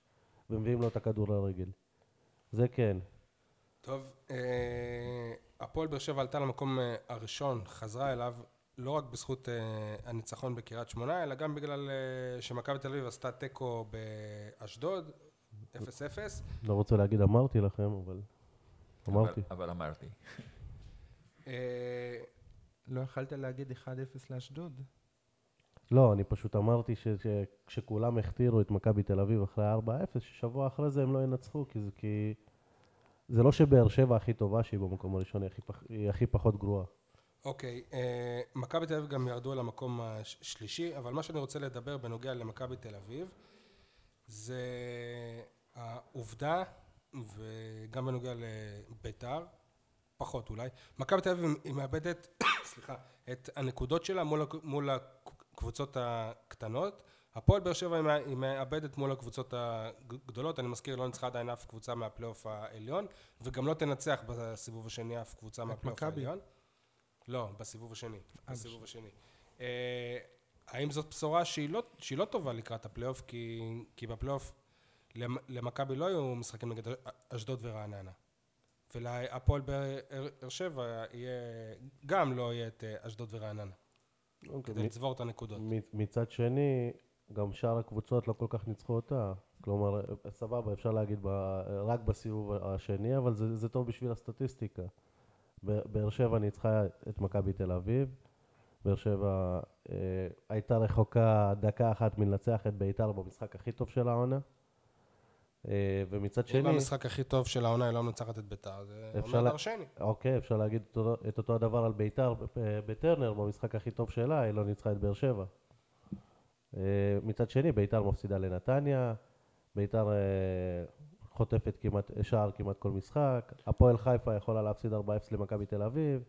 ומביאים לו את הכדור לרגל. זה כן. טוב, אה, הפועל באר שבע עלתה למקום אה, הראשון, חזרה אליו, לא רק בזכות אה, הניצחון בקריית שמונה, אלא גם בגלל שמכבי תל אביב עשתה תיקו באשדוד, 0-0. לא רוצה להגיד אמרתי לכם, אבל אמרתי. אבל, אבל אמרתי. אה, לא יכלת להגיד 1-0 לאשדוד? לא, אני פשוט אמרתי ש- שכשכולם הכתירו את מכבי תל אביב אחרי 4-0, ששבוע אחרי זה הם לא ינצחו, כי זה, כי... זה לא שבאר שבע הכי טובה שהיא במקום הראשון, היא הכי, פח... היא הכי פחות גרועה. אוקיי, אה, מכבי תל אביב גם ירדו על המקום השלישי, אבל מה שאני רוצה לדבר בנוגע למכבי תל אביב, זה העובדה, וגם בנוגע לביתר, פחות אולי, מכבי תל אביב היא מאבדת, סליחה, את הנקודות שלה מול, מול הקבוצות הקטנות. הפועל באר שבע היא מא- היא מאבדת מול הקבוצות הגדולות, אני מזכיר, לא ניצחה עדיין אף קבוצה מהפלייאוף העליון, וגם לא תנצח בסיבוב השני אף קבוצה מהפלייאוף. העליון. לא, בסיבוב השני. בסיבוב השני. אה, האם זאת בשורה שהיא לא, שהיא לא טובה לקראת הפלייאוף? כי, כי בפלייאוף למכבי לא היו משחקים נגד אשדוד ורעננה. ולהפועל באר שבע יהיה, גם לא יהיה את אה, אשדוד ורעננה. אוקיי, כדי מ- לצבור את הנקודות. מ- מצד שני, גם שאר הקבוצות לא כל כך ניצחו אותה. כלומר, סבבה, אפשר להגיד ב- רק בסיבוב השני, אבל זה, זה טוב בשביל הסטטיסטיקה. באר שבע ניצחה את מכבי תל אביב. באר שבע אה, הייתה רחוקה דקה אחת מלנצח את ביתר במשחק הכי טוב של העונה. אה, ומצד אם שני, במשחק הכי טוב של העונה היא לא מנצחת את ביתר, זה אומר לה- דרשני. אוקיי, אפשר להגיד את אותו, את אותו הדבר על ביתר ב- בטרנר, במשחק הכי טוב שלה, היא לא ניצחה את באר שבע. אה, מצד שני, ביתר מפסידה לנתניה, ביתר אה, חוטפת כמעט, שער כמעט כל משחק, הפועל חיפה יכולה להפסיד 4-0 למכבי תל אביב.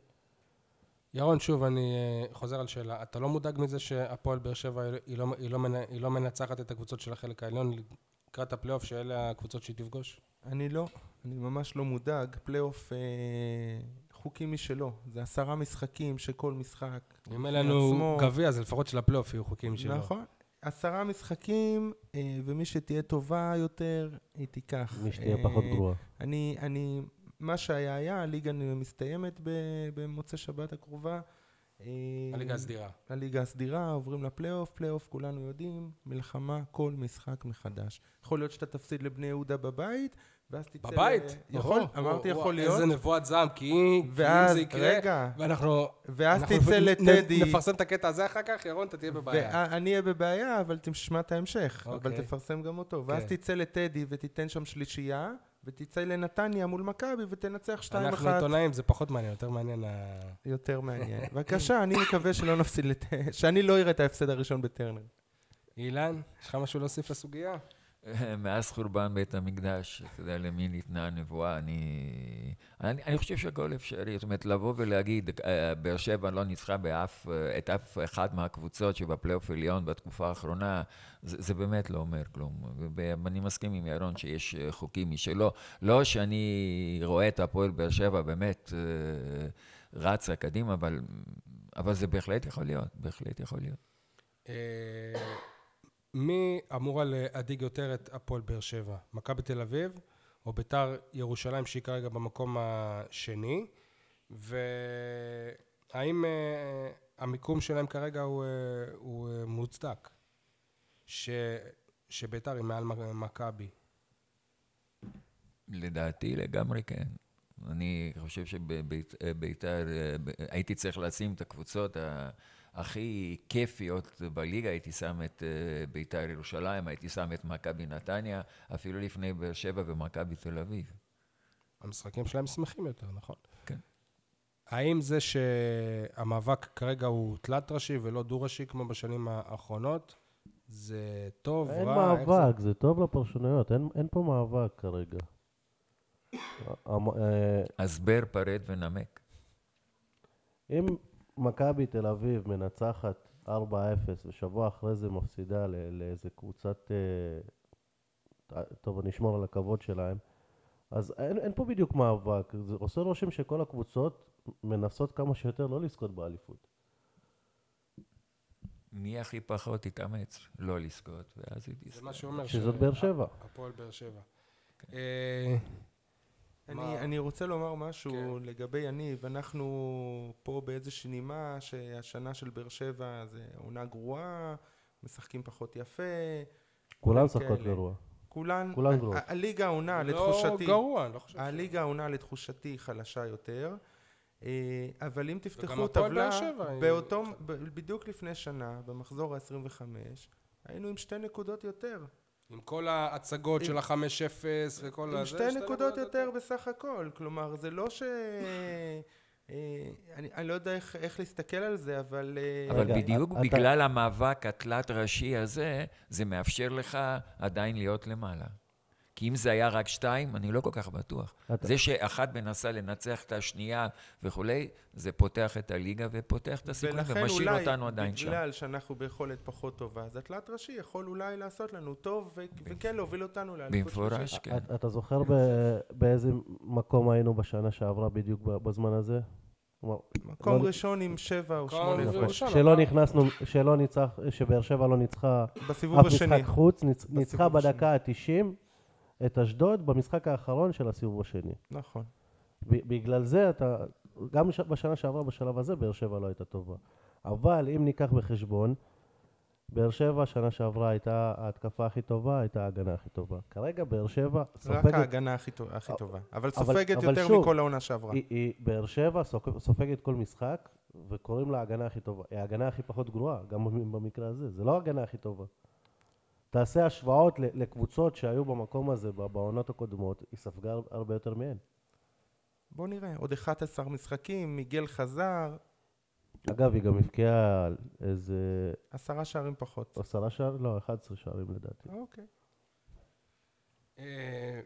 ירון, שוב, אני אה, חוזר על שאלה. אתה לא מודאג מזה שהפועל באר שבע היא- לא, היא, לא. היא לא מנצחת את הקבוצות של החלק העליון לקראת הפלייאוף, שאלה הקבוצות שהיא תפגוש? אני לא, אני ממש לא מודאג. פלייאוף אה, חוקי משלו. זה עשרה משחקים שכל משחק אם אין לנו. גביע, אז לפחות של הפלייאוף יהיו חוקים שלו. נכון. עשרה משחקים, אה, ומי שתהיה טובה יותר, היא תיקח. מי שתהיה אה, פחות גרועה. אני, אני, מה שהיה היה, הליגה מסתיימת במוצאי שבת הקרובה. אה, הליגה הסדירה. הליגה הסדירה, עוברים לפלייאוף, פלייאוף כולנו יודעים, מלחמה, כל משחק מחדש. יכול להיות שאתה תפסיד לבני יהודה בבית, ואז תצא... בבית? יכול, או, אמרתי יכול להיות. איזה נבואת זעם, כי אם זה יקרה, רגע, ואנחנו... ואז תצא לטדי. נפרסם את הקטע הזה אחר כך, ירון, אתה תהיה בבעיה. ואני אהיה בבעיה, אבל תשמע את ההמשך. אבל אוקיי. תפרסם גם אותו. ואז כן. תצא לטדי ותיתן שם שלישייה, ותצא לנתניה מול מכבי ותנצח 2-1. אנחנו עיתונאים, זה פחות מעניין, יותר מעניין ה... יותר מעניין. בבקשה, אני מקווה שלא נפסיד. שאני לא אראה את ההפסד הראשון בטרנר. אילן, יש לך משהו להוסיף לסוגיה? מאז חורבן בית המקדש, אתה יודע למי ניתנה הנבואה, אני, אני, אני חושב שהכל אפשרי, זאת אומרת, לבוא ולהגיד, אה, באר שבע לא ניצחה באף, אה, את אף אחד מהקבוצות שבפלייאוף עליון בתקופה האחרונה, זה, זה באמת לא אומר כלום. ואני מסכים עם ירון שיש אה, חוקים משלו. לא שאני רואה את הפועל באר שבע באמת רצה קדימה, אבל, אבל זה בהחלט יכול להיות, בהחלט יכול להיות. אה, מי אמורה להדאיג יותר את הפועל באר שבע? מכבי תל אביב או ביתר ירושלים שהיא כרגע במקום השני, והאם אה, המיקום שלהם כרגע הוא, אה, הוא אה, מוצדק, ש, שביתר היא מעל מכבי. לדעתי לגמרי כן. אני חושב שביתר, הייתי צריך לשים את הקבוצות הכי כיפיות בליגה, הייתי שם את ביתר ירושלים, הייתי שם את מכבי נתניה, אפילו לפני באר שבע ומכבי תל אביב. המשחקים שלהם שמחים יותר, נכון? כן. האם זה שהמאבק כרגע הוא תלת-ראשי ולא דו-ראשי כמו בשנים האחרונות, זה טוב, אין רע? אין מאבק, זה... זה טוב לפרשנויות, אין, אין פה מאבק כרגע. הסבר, פרט ונמק. אם מכבי תל אביב מנצחת 4-0 ושבוע אחרי זה מפסידה לאיזה קבוצת... אה, טוב, אני אשמור על הכבוד שלהם. אז אין, אין פה בדיוק מאבק. זה עושה רושם שכל הקבוצות מנסות כמה שיותר לא לזכות באליפות. מי הכי פחות יתאמץ לא לזכות, ואז היא תזכות. זה מה שאומר. שזאת באר שבע. הפועל באר שבע. אני, אני רוצה לומר משהו כן. לגבי יניב, אנחנו פה באיזושהי נימה שהשנה של באר שבע זה עונה גרועה, משחקים פחות יפה. כולם משחקות גרוע. כולן, כולן גרועות. הליגה העונה לא לתחושתי, לא גרוע, אני לא חושב. הליגה העונה לתחושתי חלשה יותר. אה, אבל אם תפתחו וגם הפועל טבלה, באר שבע באותו, בדיוק לפני שנה, במחזור ה-25, היינו עם שתי נקודות יותר. עם כל ההצגות עם- של ה-5-0 וכל עם הזה. שתי נקודות יותר בסך הכל. כלומר, זה לא ש... אה, אני, אני לא יודע איך, איך להסתכל על זה, אבל... אה, אבל רגע, בדיוק אתה- בגלל המאבק התלת-ראשי הזה, זה מאפשר לך עדיין להיות למעלה. כי אם זה היה רק שתיים, אני לא כל כך בטוח. אתה- זה שאחת מנסה לנצח את השנייה וכולי, זה פותח את הליגה ופותח את הסיכויים ולכן ומשאיר אולי, אותנו עדיין שם. בגלל שאנחנו ביכולת פחות טובה, אז התלת ראשי יכול אולי לעשות לנו טוב, ו- וכן להוביל אותנו לאליפות במפורש, שלישית. כן. אתה- אתה זוכר ב- באיזה מקום היינו בשנה שעברה בדיוק בזמן הזה? מקום לא- ראשון עם שבע או שמונה. הפרש. ראשון, שלא נכנסנו, שלא ניצח, שבאר שבע לא ניצחה בסיבוב אף השני. משחק חוץ, ניצ- ניצחה. בדקה ה-90 את אשדוד במשחק האחרון של הסיבוב השני. נכון. בגלל זה אתה, גם בשנה שעברה בשלב הזה באר שבע לא הייתה טובה. אבל אם ניקח בחשבון, באר שבע שנה שעברה הייתה ההתקפה הכי טובה, הייתה ההגנה הכי טובה. כרגע באר שבע רק סופגת, ההגנה הכי טוב- הכי טובה. אבל אבל- סופגת אבל יותר שוב, מכל העונה שעברה. היא, היא, באר שבע סופג- סופגת כל משחק, וקוראים לה ההגנה הכי טובה. היא ההגנה הכי פחות גרועה, גם במקרה הזה. זה לא ההגנה הכי טובה. תעשה השוואות לקבוצות שהיו במקום הזה בעונות הקודמות, היא ספגה הר- הרבה יותר מהן. בוא נראה, עוד 11 משחקים, מיגל חזר, אגב, היא גם הבקיעה איזה עשרה שערים פחות. עשרה שערים, לא, 11 שערים לדעתי. אוקיי. אה,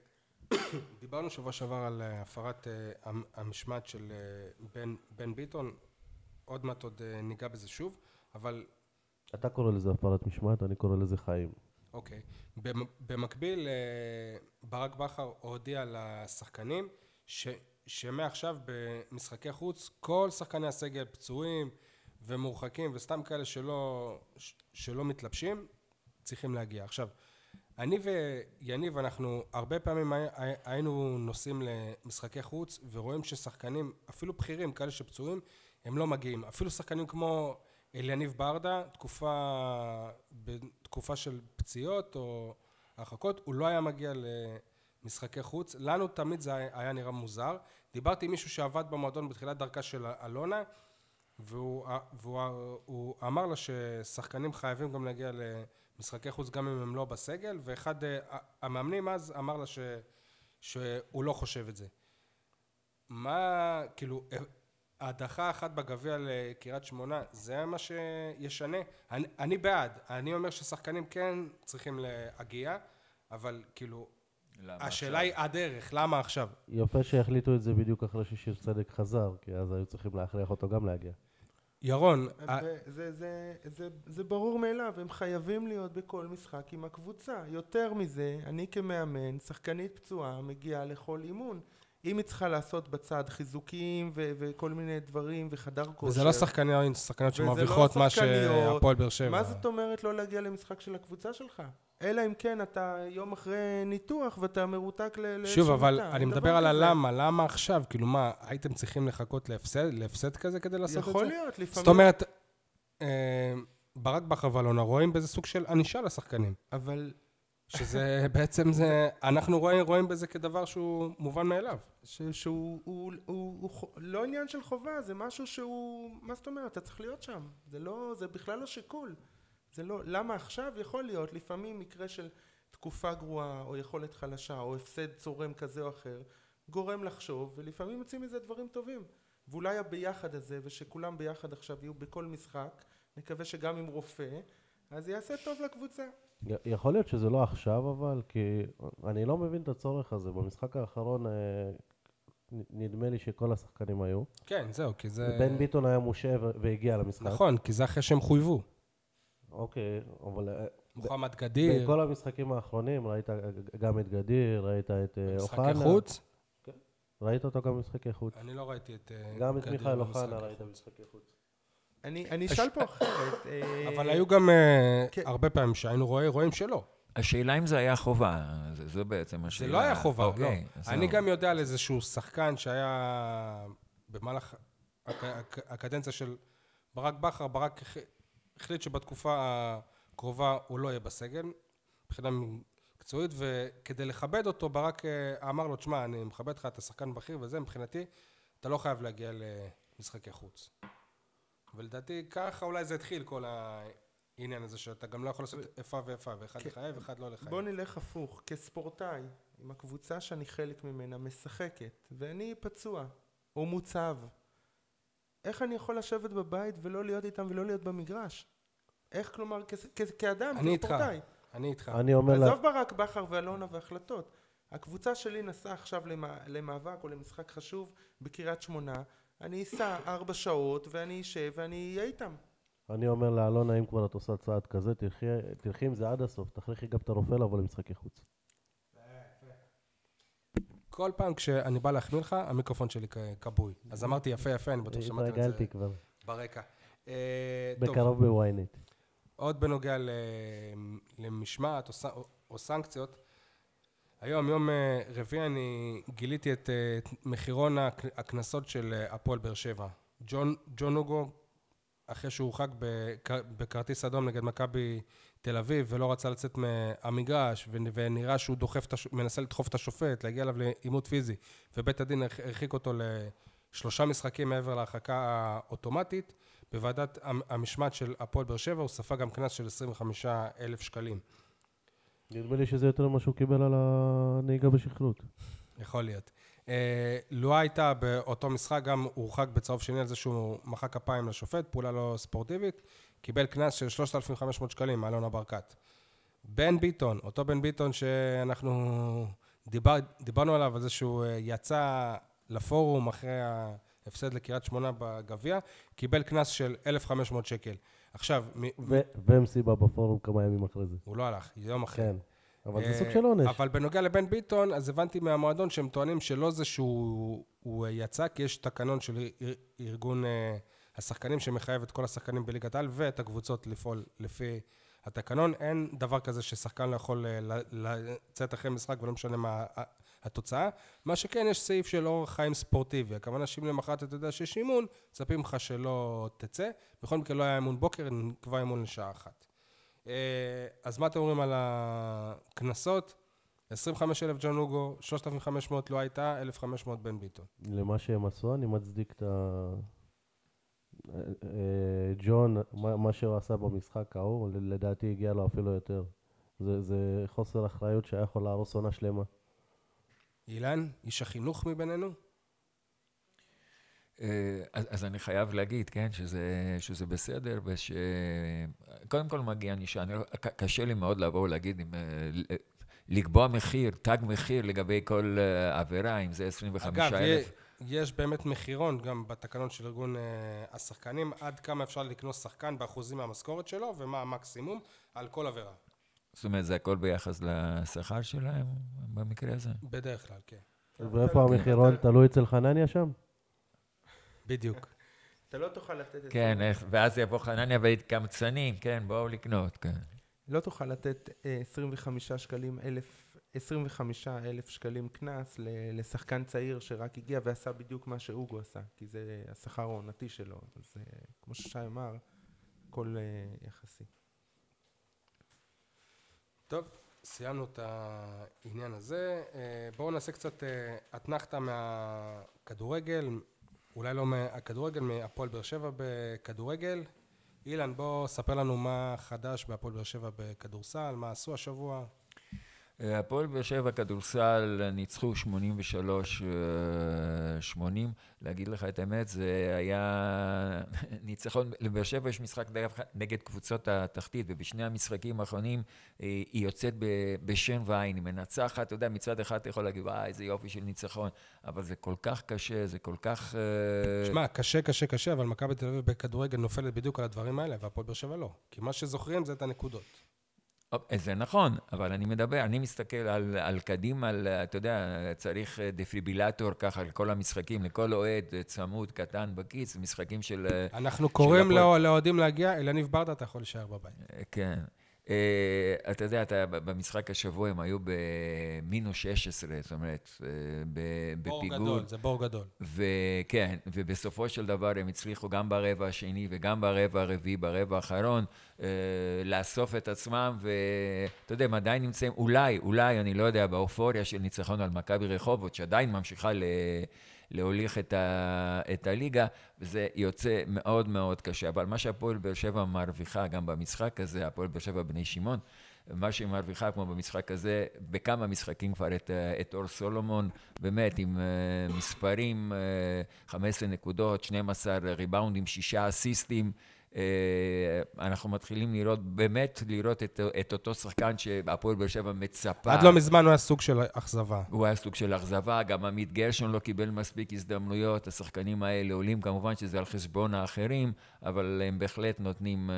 דיברנו שבוע שעבר על אה, הפרת אה, המ- המשמעת של בן- בן ביטון, עוד מעט עוד ניגע בזה שוב, אבל אתה קורא לזה הפרת משמעת, אני קורא לזה חיים. אוקיי. במ- במקביל, אה, ברק בכר הודיע לשחקנים ש, שמעכשיו במשחקי חוץ כל שחקני הסגל פצועים ומורחקים וסתם כאלה שלא, שלא מתלבשים צריכים להגיע. עכשיו, אני ויניב אנחנו הרבה פעמים הי- הי- היינו נוסעים למשחקי חוץ ורואים ששחקנים אפילו בכירים כאלה שפצועים הם לא מגיעים אפילו שחקנים כמו אליניב ברדה תקופה בתקופה של פציעות או הרחקות הוא לא היה מגיע למשחקי חוץ לנו תמיד זה היה- נראה מוזר דיברתי עם מישהו שעבד במועדון בתחילת דרכה של אלונה והוא, והוא הוא אמר לה ששחקנים חייבים גם להגיע למשחקי חוץ גם אם הם לא בסגל ואחד אה, המאמנים אז אמר לה ש, שהוא לא חושב את זה. מה כאילו אה, הדחה אחת בגביע לקריית שמונה זה מה שישנה? אני, אני בעד, אני אומר ששחקנים כן צריכים להגיע אבל כאילו השאלה היא הדרך, למה עכשיו? יפה שהחליטו את זה בדיוק אחרי ששיר צדק חזר, כי אז היו צריכים להכריח אותו גם להגיע. ירון, זה, זה, זה, זה, זה ברור מאליו, הם חייבים להיות בכל משחק עם הקבוצה. יותר מזה, אני כמאמן, שחקנית פצועה מגיעה לכל אימון. אם היא צריכה לעשות בצד חיזוקים ו- וכל מיני דברים וחדר כושר. וזה לא שחקניות, שחקניות לא שמרוויחות מה שחקניות. שהפועל באר שבע. מה זאת אומרת לא להגיע למשחק של הקבוצה שלך? אלא אם כן אתה יום אחרי ניתוח ואתה מרותק ל- שוב, אבל מיטה. אני מדבר דבר על. הלמה, למה עכשיו? כאילו מה, הייתם צריכים לחכות להפסד, להפסד כזה כדי לעשות את זה? יכול להיות, לפעמים... זאת אומרת, אה, ברק בכר ואלונה רואים בזה סוג של ענישה לשחקנים. אבל שזה בעצם זה, אנחנו רואים, רואים בזה כדבר שהוא מובן מאליו. ש- שהוא הוא, הוא, הוא, חו- לא עניין של חובה, זה משהו שהוא... מה זאת אומרת? אתה צריך להיות שם. זה לא... זה בכלל לא שיקול. זה לא... למה עכשיו? יכול להיות. לפעמים מקרה של תקופה גרועה, או יכולת חלשה, או הפסד צורם כזה או אחר, גורם לחשוב, ולפעמים יוצאים מזה דברים טובים. ואולי הביחד הזה, ושכולם ביחד עכשיו יהיו בכל משחק, נקווה שגם עם רופא, אז יעשה טוב לקבוצה. יכול להיות שזה לא עכשיו, אבל, כי אני לא מבין את הצורך הזה. במשחק האחרון אה, נדמה לי שכל השחקנים היו. כן, זהו, כי זה... בן ביטון היה מושעה ו- והגיע למשחק. נכון, כי זה אחרי שהם חויבו. אוקיי, אבל אה, מוחמד גדיר, בכל המשחקים האחרונים ראית גם את גדיר, ראית את אה, משחקי אוחנה. חוץ. ראית אותו גם במשחקי חוץ. אני לא ראיתי את... אה, גם את גדיר מיכאל במשחקי אוחנה ראית חוץ. במשחקי חוץ. אני, אני אשאל פה אחרת. אה, אבל היו גם אה, כן. הרבה פעמים שהיינו רואה- רואים שלא. השאלה אם זה היה חובה, זה, זה בעצם זה השאלה. לא היה חובה, לא. אוקיי, אז אני זהו. גם יודע על איזשהו שחקן שהיה במהלך הק- הק- הקדנציה של ברק בכר, ברק הח- החליט שבתקופה הקרובה הוא לא יהיה בסגל, מבחינה מקצועית, וכדי לכבד אותו, ברק אה, אמר לו, תשמע, אני מכבד אותך, אתה שחקן בכיר וזה, מבחינתי, אתה לא חייב להגיע למשחקי חוץ. ולדעתי, ככה אולי זה התחיל, כל העניין הזה, שאתה גם לא יכול לעשות איפה ואיפה, ואחד. לחייב ואחד לא לחייב. בוא נלך הפוך. כספורטאי, אם הקבוצה שאני חלק ממנה משחקת, ואני פצוע, או מוצב, איך אני יכול לשבת בבית ולא להיות איתם ולא להיות במגרש? איך כלומר, כס- כ- כאדם, אני איתך. כספורטאי. אני איתך. אני אומר לה... עזוב ברק בכר ואלונה והחלטות. הקבוצה שלי נסעה עכשיו למא- למאבק או למשחק חשוב בקריית שמונה, אני אסע ארבע שעות ואני אשב ואני אהיה איתם. אני אומר לאלונה, אם כבר את עושה צעד כזה, תלכי, עם זה עד הסוף, תכריחי גם את הרופא לבוא למשחקי חוץ. כל פעם כשאני בא להחמיא לך, המיקרופון שלי כבוי. אז אמרתי יפה יפה, אני בטוח שמעתם את זה התרגלתי כבר, ברקע. אה, בקרוב בוויינט. עוד בנוגע למשמעת או סנקציות, היום, יום אה, רביעי, אני גיליתי את אה, מחירון הק- הקנסות של אה, הפועל באר שבע. ג'ון, ג'ון אוגו, אחרי שהוא הורחק בכ- בכרטיס אדום נגד מכבי תל אביב ולא רצה לצאת מהמגרש ונ- ונראה שהוא דוחף, מנסה לדחוף את השופט, להגיע אליו לעימות פיזי ובית הדין הרח- הרחיק אותו לשלושה משחקים מעבר להרחקה האוטומטית בוועדת המ- המשמעת של הפועל באר שבע הוא ספג גם קנס של 25 אלף שקלים. נדמה לי שזה יותר ממה שהוא קיבל על הנהיגה בשכרות. יכול להיות. אה, לואה הייתה באותו משחק, גם הורחק בצהוב שני על זה שהוא מחא כפיים לשופט, פעולה לא ספורטיבית, קיבל קנס של 3,500 שקלים מאלונה ברקת. בן ביטון, אותו בן ביטון שאנחנו דיבר, דיברנו עליו, על זה שהוא אה, יצא לפורום אחרי ההפסד לקריית שמונה בגביע, קיבל קנס של 1,500 שקל. עכשיו, מ- ו- ומסיבה בפורום כמה ימים אחרי זה. הוא לא הלך, יום אחרי. כן. אבל זה אה, סוג של עונש. אבל בנוגע לבן ביטון, אז הבנתי מהמועדון שהם טוענים שלא זה שהוא הוא יצא, כי יש תקנון של אר- ארגון אה, השחקנים שמחייב את כל השחקנים בליגת העל ואת הקבוצות לפעול לפי התקנון. אין דבר כזה ששחקן לא יכול אה, לצאת אחרי משחק ולא משנה מה התוצאה. מה שכן, יש סעיף של אורח חיים ספורטיבי. הכוונה שאם למחרת אתה יודע שיש אימון, מצפים לך שלא תצא. בכל מקרה לא היה אימון בוקר, נקבע אימון לשעה אחת. אה, אז מה אתם אומרים על הקנסות? 25,000 ג'ון אוגו, 3,500 לא הייתה, 1,500 בן ביטון. למה שהם עשו, אני מצדיק את ה... אה, אה, ג'ון, מה, שהוא עשה במשחק ההוא, לדעתי הגיע לו אפילו יותר. זה, זה חוסר אחריות שהיה יכול להרוס עונה שלמה. אילן, איש החינוך מבינינו? אה, אז, אז אני חייב להגיד, כן, שזה, שזה בסדר, וש... קודם כל מגיע ענישה. אני קשה לי מאוד לבוא ולהגיד אם... אה, לקבוע מחיר, תג מחיר לגבי כל אה, עבירה, אם זה 25 אגב, אלף. יש באמת מחירון גם בתקנון של ארגון השחקנים, עד כמה אפשר לקנוס שחקן באחוזים מהמשכורת שלו, ומה המקסימום על כל עבירה. זאת אומרת, זה הכל ביחס לשכר שלהם במקרה הזה? בדרך כלל, כן. ואיפה המחירון? תלוי אצל חנניה שם? בדיוק. אתה לא תוכל לתת את כן, איך- ואז יבוא חנניה ויתקמצנים, כן, בואו לקנות, כן. לא תוכל לתת אה, 25 שקלים, אלף, 25 אלף שקלים קנס ל- לשחקן צעיר שרק הגיע ועשה בדיוק מה שאוגו עשה, כי זה השכר העונתי שלו. אז אה, כמו ששי אמר, הכל אה, יחסי. טוב, סיימנו את העניין הזה. אה, בואו נעשה קצת אה, אתנחתא מהכדורגל, אולי לא מהכדורגל, מהפועל באר שבע בכדורגל. אילן, בוא ספר לנו מה חדש בהפועל באר שבע בכדורסל, מה עשו השבוע. אה, הפועל באר שבע כדורסל ניצחו 83-80, להגיד לך את האמת, זה היה ניצחון, לבאר שבע יש משחק נגד קבוצות התחתית, ובשני המשחקים האחרונים אה, היא יוצאת בשן ועין, היא מנצחת, אתה יודע, מצד אחד אתה יכול להגיד, וואי, איזה יופי של ניצחון, אבל זה כל כך קשה, זה כל כך... אה, שמע, קשה, קשה, קשה, אבל מכבי תל אביב בכדורגל נופלת בדיוק על הדברים האלה, והפועל באר שבע לא. כי מה שזוכרים זה את הנקודות. זה נכון, אבל אני מדבר, אני מסתכל על, על קדימה, על, אתה יודע, צריך דפיברילטור ככה לכל המשחקים, לכל אוהד צמוד, קטן, בכיס, משחקים של... אנחנו קוראים הפועל. לא- לאוהדים להגיע, אליניב ברדה, אתה יכול להישאר בבית. אה, כן. אה, אתה יודע, אתה, במשחק השבוע הם היו במינוס 16, זאת אומרת, אה, ב- בור בפיגור. גדול, זה בור גדול. וכן, ובסופו של דבר הם הצליחו גם ברבע השני וגם ברבע הרביעי, ברבע האחרון, אה, לאסוף את עצמם, ואתה יודע, הם עדיין נמצאים, אולי, אולי, אני לא יודע, באופוריה של ניצחון על מכבי רחובות, שעדיין ממשיכה ל... להוליך את, ה, את הליגה, וזה יוצא מאוד מאוד קשה. אבל מה שהפועל באר שבע מרוויחה גם במשחק הזה, הפועל באר שבע בני שמעון, מה שהיא מרוויחה כמו במשחק הזה, בכמה משחקים כבר את, אה, את אור סולומון, באמת עם uh, מספרים, uh, 15 נקודות, 12 ריבאונדים, 6 אסיסטים. Uh, אנחנו מתחילים לראות, באמת לראות את, את אותו שחקן שהפועל באר שבע מצפה. עד לא מזמן הוא היה סוג של אכזבה. הוא היה סוג של אכזבה, גם עמית גרשון לא קיבל מספיק הזדמנויות, השחקנים האלה עולים, כמובן שזה על חשבון האחרים, אבל הם בהחלט נותנים uh,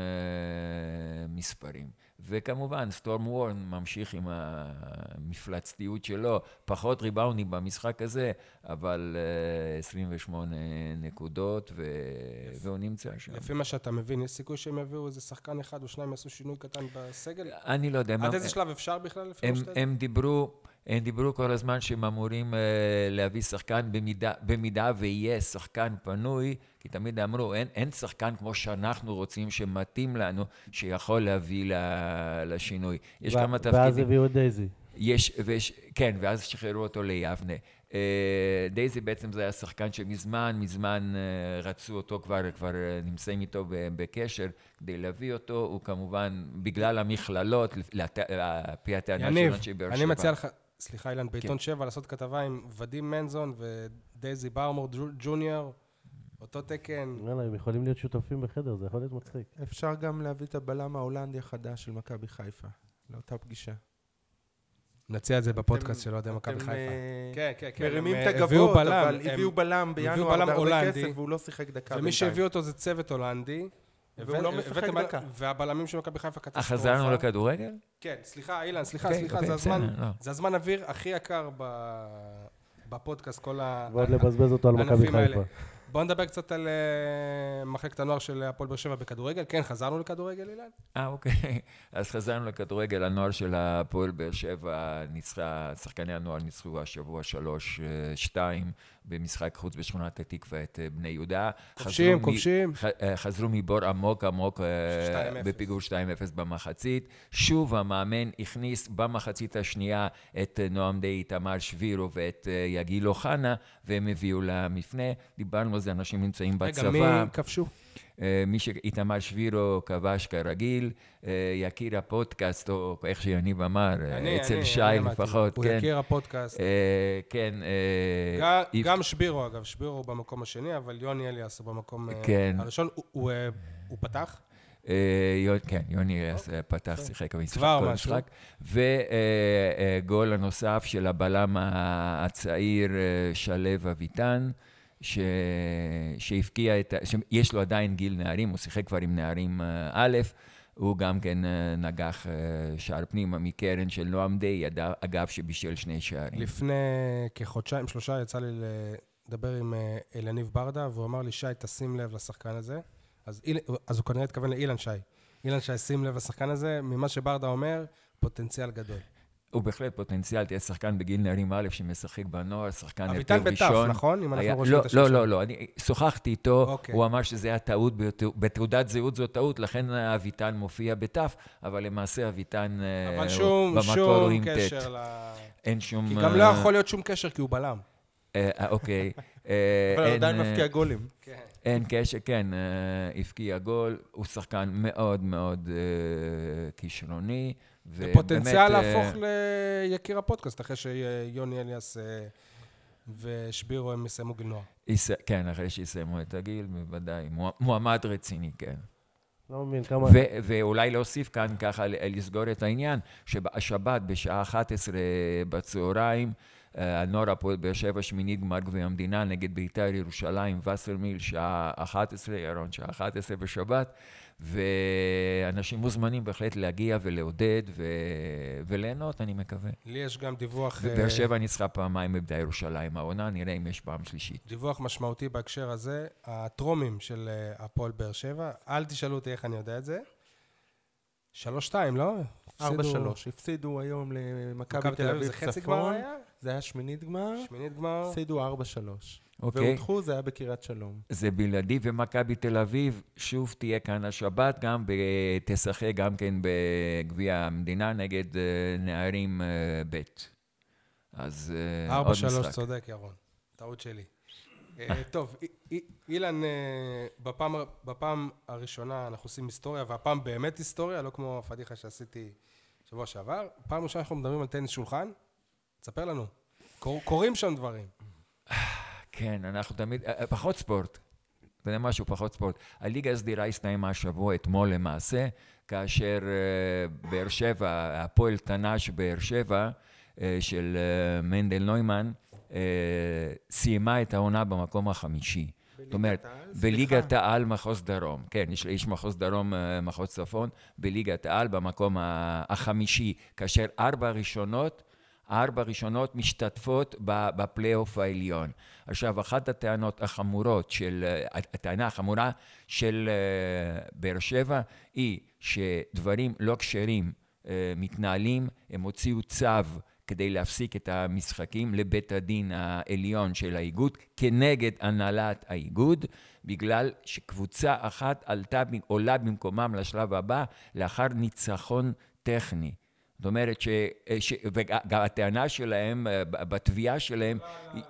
מספרים. וכמובן, סטורם וורן ממשיך עם המפלצתיות שלו, פחות ריבאונדים במשחק הזה, אבל uh, 28 נקודות, ו... והוא נמצא שם. לפי מה שאתה מבין, יש סיכוי שהם יביאו איזה שחקן אחד או שניים יעשו שינוי קטן בסגל? אני לא יודע. עד מה- איזה שלב אפשר בכלל לפי מה שאתה... הם דיברו, הם דיברו כל הזמן שהם אמורים uh, להביא שחקן במידה, במידה ויהיה שחקן פנוי, כי תמיד אמרו, אין, אין שחקן כמו שאנחנו רוצים, שמתאים לנו, שיכול להביא לשינוי. יש ו- כמה ואז תפקידים. הביאו את דייזי. יש, ויש, כן, ואז שחררו אותו ליבנה. אה, דייזי בעצם זה היה שחקן שמזמן, מזמן אה, רצו אותו כבר, כבר אה, נמצאים איתו בקשר כדי להביא אותו, הוא כמובן, בגלל המכללות, על פי הטענה של יניב, אנשי באר שבע. אני מציע לך, סליחה אילן, בעיתון שבע לעשות כתבה עם ודים מנזון ודייזי ברמור ג'ו- ג'וניור, אותו תקן. יאללה, הם יכולים להיות שותפים בחדר, זה יכול להיות מצחיק. אפשר גם להביא את הבלם ההולנדי החדש של מכבי חיפה, לאותה פגישה. נציע את זה בפודקאסט של אוהדי מכבי חיפה. אה, כן, כן, כן. מרימים את אה, הביאו הגבות, בלם, אבל הביאו בלם הביאו בינואר בלם בהרבה הולנדי, כסף והוא לא שיחק דקה ומי שהביא אותו זה צוות הולנדי. והוא לא משחק דקה. והבלמים של מכבי חיפה אה, קטסטרופה. חזרנו לכדורגל? כן, סליחה, אילן, סליחה, אוקיי, סליחה, אוקיי, זה הזמן, לא. זה הזמן אוויר הכי יקר ב- בפודקאסט, כל ה... ועוד לבזבז אותו על מכבי הענפים האלה. חיפה. בואו נדבר קצת על אה, מחלקת הנוער של הפועל באר שבע בכדורגל. כן, חזרנו לכדורגל, אילן? אה, אוקיי. אז חזרנו לכדורגל, הנוער של הפועל באר שבע ניצחה, שחקני הנוער ניצחו השבוע שלוש-שתיים במשחק חוץ בשכונת התקווה את אה, בני יהודה. כובשים, כובשים. אה, חזרו מבור עמוק עמוק אה, 2-0. בפיגור 2-0 במחצית. שוב המאמן הכניס במחצית השנייה את נועם די איתמר שבירו ואת יגיל אוחנה, והם הביאו למפנה. דיברנו על זה, אנשים נמצאים רגע, בצבא. מי כבשו? אה, מי שאיתמר שבירו כבש כרגיל, אה, יקיר הפודקאסט, או איך שיניב אמר, אה, אצל שי. לפחות, הוא כן. יקיר הפודקאסט. אה, כן. גם- שבירו, אגב, שבירו הוא במקום השני, אבל יוני אליאס הוא במקום כן. הראשון. הוא- הוא, הוא פתח? כן, יוני פתח, שיחק במשחק, כל. וגול הנוסף של הבלם הצעיר שלו אביטן, ש... שהבקיע את... שיש לו עדיין גיל נערים, הוא שיחק כבר עם נערים אה, א', הוא גם כן אה, נגח אה, שער פנימה מקרן של נועם די, אד- אגב, שבישל שני שערים. לפני כחודשיים, שלושה, יצא לי לדבר עם אלניב ברדה, והוא אמר לי, שי, תשים לב לשחקן הזה. אז, איל, אז הוא כנראה התכוון לאילן שי. אילן שי, שים לב לשחקן הזה, ממה שברדה אומר, פוטנציאל גדול. הוא בהחלט פוטנציאל, תהיה שחקן בגיל נערים א' שמשחק בנוער, שחקן הרכב אביטן ראשון. בתף, נכון? אם אנחנו רושמים לא, את השם לא, שלו. לא, לא, אני שוחחתי איתו, אוקיי. הוא אמר שזה היה טעות, בתעו- בתעודת זהות זו טעות, לכן אביטן מופיע בתף, אבל למעשה אביטן אה, אבל שום, שום. קשר ל... אין שום... כי גם לא אה, יכול להיות שום קשר, כי הוא בלם. אה, אוקיי. אבל עדיין מפקיע גולים. אין קשר, כן, הבקיע גול, הוא שחקן מאוד מאוד כישרוני. ובאמת, פוטנציאל אה, להפוך ליקיר הפודקאסט, אחרי שיוני אליאס אה, ושבירו הם יסיימו גיל נוער. יס- כן, אחרי שיסיימו את הגיל, בוודאי. מוע- מועמד רציני, כן. לא מבין כמה... ו- ואולי להוסיף כאן, ככה ל- לסגור את העניין, שבשבת בשעה 11 בצהריים, אה, הנוער הפועל באר שבע שמינית גמר גביע המדינה נגד בית"ר ירושלים, וסרמיל, שעה 11, ירון, שעה 11 בשבת, ואנשים מוזמנים בהחלט להגיע ולעודד ו- וליהנות, אני מקווה. לי יש גם דיווח... ובאר אה, שבע ניצחה פעמיים בבדי ירושלים העונה, נראה אם יש פעם שלישית. דיווח משמעותי בהקשר הזה, הטרומים של אה, הפועל באר שבע, אל תשאלו אותי איך אני יודע את זה. שלוש שתיים, לא? ארבע הפסידו- שלוש. הפסידו היום למכבי מכבי תל אביב זה חצי צפון. היה? זה היה שמינית גמר. שמינית גמר? הפסידו ארבע שלוש. אוקיי. והודחו, זה היה בקריית שלום. זה בלעדי, ומכבי תל אביב שוב תהיה כאן השבת, גם ב- תשחק גם כן בגביע המדינה נגד אה, נערים אה, ב'. אז אה, עוד ארבע שלוש, משחק. צודק, ירון. טעות שלי. טוב, אי- אי- אילן, בפעם, בפעם הראשונה אנחנו עושים היסטוריה, והפעם באמת היסטוריה, לא כמו הפדיחה שעשיתי שבוע שעבר. פעם ראשונה אנחנו מדברים על טניס שולחן, תספר לנו. קור, קורים שם דברים. כן, אנחנו תמיד, אה, אה, פחות ספורט. אתה יודע משהו, פחות ספורט. הליגה הסדירה הסתיימה השבוע, אתמול למעשה, כאשר אה, באר שבע, הפועל תנ"ש באר שבע, אה, של אה, מנדל נוימן, סיימה את העונה במקום החמישי. זאת אומרת? בליגת. העל מחוז דרום, כן, יש, יש מחוז דרום, מחוז צפון, בליגת העל במקום החמישי, כאשר ארבע ראשונות, ארבע ראשונות משתתפות בפלייאוף העליון. עכשיו, אחת הטענות החמורות של, הטענה החמורה של אה, באר שבע היא שדברים לא כשרים אה, מתנהלים, הם הוציאו צו כדי להפסיק את המשחקים לבית הדין העליון של האיגוד כנגד הנהלת האיגוד, בגלל שקבוצה אחת עלתה, עולה במקומם לשלב הבא לאחר ניצחון טכני. זאת אומרת ש... ש וגם הטענה שלהם, אה, בתביעה שלהם, היא-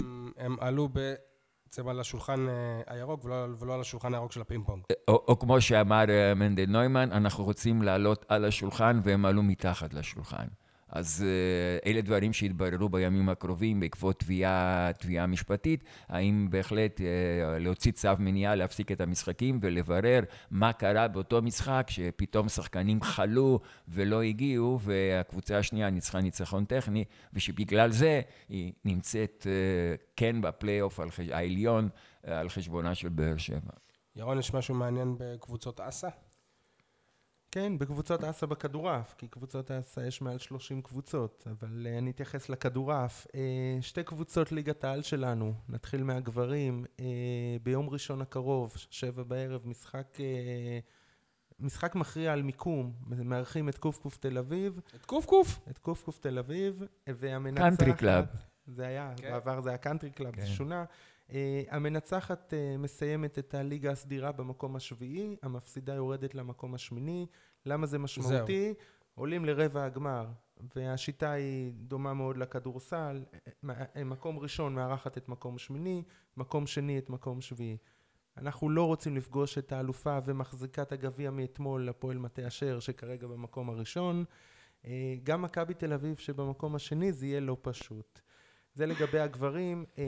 הם, הם עלו בעצם על השולחן אה, הירוק ולא, ולא על השולחן הירוק של הפינג פונג. או, או כמו שאמר אה, מנדל נוימן, אנחנו רוצים לעלות על השולחן והם עלו מתחת לשולחן. אז אה, אלה דברים שיתבררו בימים הקרובים בעקבות תביעה, תביעה משפטית, האם בהחלט אה, להוציא צו מניעה להפסיק את המשחקים ולברר מה קרה באותו משחק שפתאום שחקנים חלו ולא הגיעו והקבוצה השנייה ניצחה ניצחון טכני ושבגלל זה היא נמצאת אה, כן בפלייאוף העליון על חשבונה של באר שבע. ירון, יש משהו מעניין בקבוצות אסא? כן, בקבוצות אסא בכדורעף, כי קבוצות אסא יש מעל 30 קבוצות, אבל אה, אני אתייחס לכדורעף. אה, שתי קבוצות ליגת העל שלנו, נתחיל מהגברים, אה, ביום ראשון הקרוב, שבע בערב, משחק, משחק מכריע על מיקום, מארחים את קוף תל אביב, את קוף? את קוף תל אביב, והמנצחת... קאנטרי קלאב. זה היה, כן. בעבר זה היה קאנטרי קלאב, כן. זה שונה. אה, המנצחת אה, מסיימת את הליגה הסדירה במקום השביעי, המפסידה יורדת למקום השמיני. למה זה משמעותי? עולים לרבע הגמר, והשיטה היא דומה מאוד לכדורסל. מ- מקום ראשון מארחת את מקום שמיני, מקום שני את מקום שביעי. אנחנו לא רוצים לפגוש את האלופה ומחזיקת הגביע מאתמול, הפועל מטה אשר, שכרגע במקום הראשון. אה, גם מכבי תל אביב שבמקום השני זה יהיה לא פשוט. זה לגבי הגברים. אה,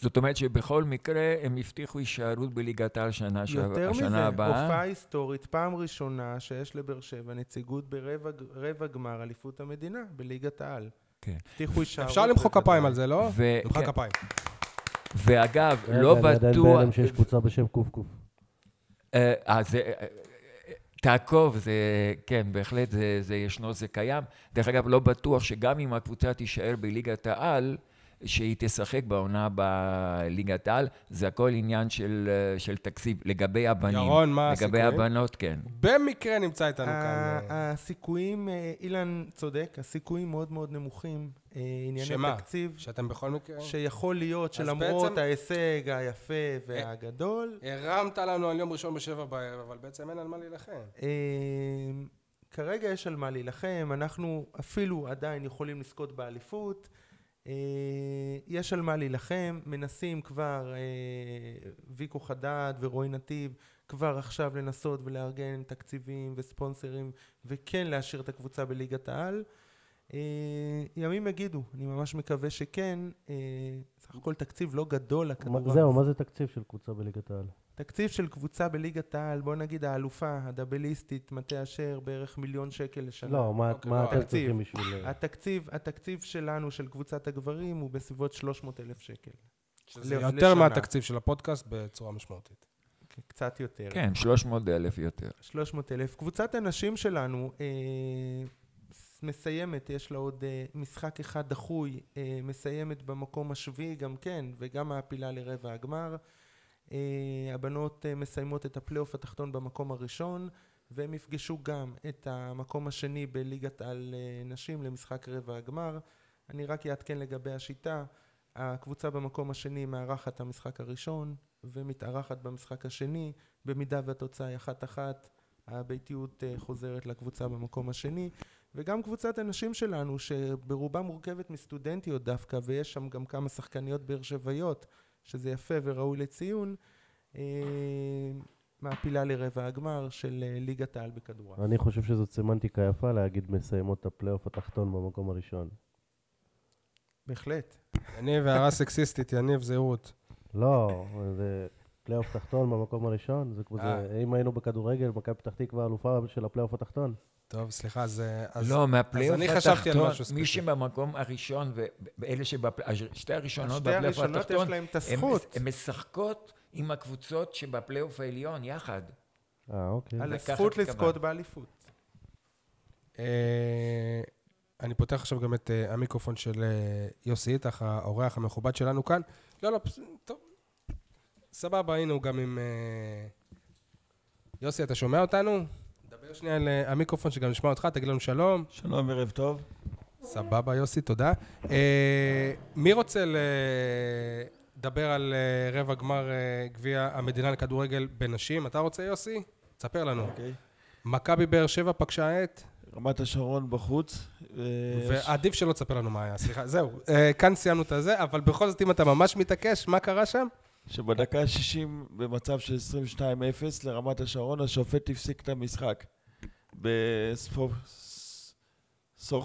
זאת אומרת שבכל מקרה הם הבטיחו הישארות בליגת העל שנה, ש... יותר השנה מזה, הבאה. הופעה היסטורית, פעם ראשונה שיש לבאר שבע נציגות ברבע רבע גמר אליפות המדינה בליגת העל. כן. הבטיחו הישארות. אפשר למחוא. כפיים על זה, לא? נמחא כן. כפיים. ואגב, לא אני עדיין בטוח... בהלם שיש קבוצה בשם קוף. אה, אה, אה, תעקוב, זה, כן, בהחלט זה, זה ישנו, זה קיים. דרך אגב, לא בטוח שגם אם הקבוצה תישאר בליגת העל, שהיא תשחק בעונה בליגת העל, זה הכל עניין של, אה, של תקציב. לגבי הבנים. ירון, מה לגבי הסיכויים? הבנות, כן. במקרה נמצא איתנו כאן. אה, הסיכויים, אה, אילן צודק, הסיכויים מאוד מאוד נמוכים. ענייני שמה? תקציב, שאתם בכל מקרה... שיכול להיות שלמרות בעצם- ההישג היפה והגדול, הרמת לנו על יום ראשון בשבע בערב, אבל בעצם אין על מה להילחם. כרגע יש על מה להילחם, אנחנו אפילו עדיין יכולים לזכות באליפות. אה, יש על מה להילחם, מנסים כבר, אה, ויקו חדד ורועי נתיב, כבר עכשיו לנסות ולארגן תקציבים וספונסרים, וכן להשאיר את הקבוצה בליגת העל. אה, ימים יגידו, אני ממש מקווה שכן. סך הכל תקציב לא גדול לכדורעף. זהו, מה זה תקציב של קבוצה בליגת העל? תקציב של קבוצה בליגת העל, בוא נגיד האלופה, הדאבליסטית, מטה אשר, בערך מיליון שקל לשנה. לא, מה אוקיי, מה לא, אתם. צריכים בשביל... אה, התקציב, התקציב שלנו, של קבוצת הגברים, הוא בסביבות 300 אלף שקל. שזה יותר. מהתקציב של הפודקאסט בצורה משמעותית. קצת יותר. כן, 300 אלף יותר. 300 אלף. קבוצת הנשים שלנו אה, מסיימת, יש לה עוד אה, משחק אחד דחוי, אה, מסיימת במקום השביעי גם כן, וגם מעפילה לרבע הגמר. אה, הבנות אה, מסיימות את הפלייאוף התחתון במקום הראשון, והם יפגשו גם את המקום השני בליגת על אה, נשים למשחק רבע הגמר. אני רק אעדכן לגבי השיטה, הקבוצה במקום השני מארחת את המשחק הראשון, ומתארחת במשחק השני, במידה והתוצאה היא אחת-אחת, הביתיות חוזרת לקבוצה במקום השני, וגם קבוצת הנשים שלנו, שברובה מורכבת מסטודנטיות דווקא, ויש שם גם כמה שחקניות באר שבעיות, שזה יפה וראוי לציון, אה, מעפילה לרבע הגמר של אה, ליגת העל בכדורעף. אני חושב שזאת סמנטיקה יפה להגיד מסיימות את הפלייאוף התחתון במקום הראשון. בהחלט. יניב, הערה סקסיסטית, יניב זהות. לא, זה פלייאוף תחתון במקום הראשון, זה כמו אה. זה, אם היינו בכדורגל, מכבי פתח תקווה אלופה של הפלייאוף התחתון. טוב, סליחה, אז... אז לא, מהפלייאוף אני חשבתי על התחתון, מי. שבמקום הראשון, ואלה שתי הראשונות שתי בפלייאוף הראשונות התחתון, יש להם את הם- הזכות. הן משחקות עם הקבוצות שבפלייאוף העליון יחד. אה, אוקיי. על הזכות. לזכות באליפות. אה, אני פותח עכשיו גם את אה, המיקרופון של אה, יוסי איתך, האורח המכובד שלנו כאן. לא, לא, טוב. סבבה, היינו גם עם... יוסי, אתה שומע אותנו? דבר שנייה על אה, המיקרופון, שגם נשמע אותך, תגיד לנו שלום. שלום וערב טוב. סבבה, יוסי, תודה. אה, מי רוצה לדבר על אה, רבע גמר גביע המדינה לכדורגל בנשים? אתה רוצה, יוסי? תספר לנו. אוקיי. מכבי באר שבע פגשה את... רמת השרון בחוץ. ועדיף שלא תספר לנו מה היה, סליחה. זהו, כאן סיימנו את הזה, אבל בכל זאת, אם אתה ממש מתעקש, מה קרה שם? שבדקה ה-60 במצב של 22-0 לרמת השרון, השופט הפסיק את המשחק.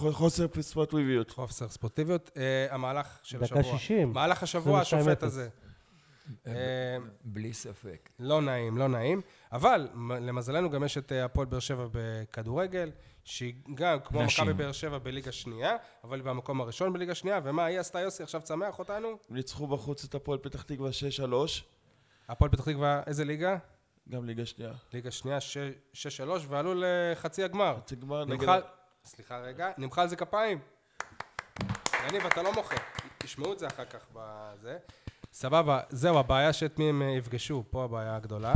בחוסר ספורטיביות. חוסר ספורטיביות. אה, המהלך של דקה השבוע. 60. מהלך השבוע, 22-0. השופט הזה. אה, בלי ספק. לא נעים, לא נעים. אבל למזלנו גם יש את אה, הפועל באר שבע בכדורגל, שהיא גם כמו. מכבי באר שבע בליגה שנייה, אבל היא במקום הראשון בליגה שנייה, ומה היא עשתה יוסי? עכשיו תשמח אותנו? ניצחו בחוץ את הפועל פתח תקווה 6-3, הפועל פתח תקווה, איזה ליגה? גם ליגה שנייה. ליגה שנייה, 6-3, ועלו לחצי הגמר. חצי גמר נגד... נמחא... סליחה רגע, נמחא על זה כפיים. יניב, אתה לא מוחא. תשמעו את זה אחר כך בזה. סבבה, זהו, הבעיה שאת מי הם אה, יפגשו, פה הבעיה הגדולה.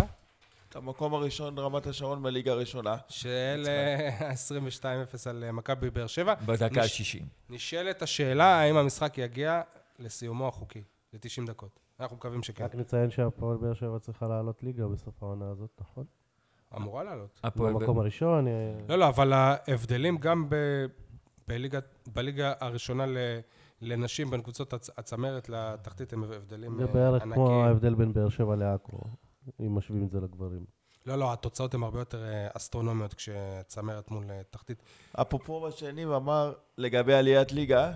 את המקום הראשון רמת השרון בליגה הראשונה. של אה, 22-0 על אה, מכבי באר שבע. בדקה נש- ה-60. נשאלת השאלה האם המשחק יגיע לסיומו החוקי, ל-90 דקות. אנחנו מקווים שכן. רק נציין שהפועל באר שבע צריכה לעלות ליגה בסוף העונה הזאת, נכון? אמורה לעלות. במקום הראשון, אה, לא, לא, אבל ההבדלים גם ב... בליגה, בליגה הראשונה ל... לנשים בין קבוצות הצ... הצמרת לתחתית הם הבדלים זה אה, בערך כמו ענקיים. ההבדל בין באר שבע לעכו, אם משווים את זה לגברים. לא, לא, התוצאות הן הרבה יותר אה, אסטרונומיות כשצמרת מול תחתית. אפרופו מה שניב אמר לגבי עליית ליגה,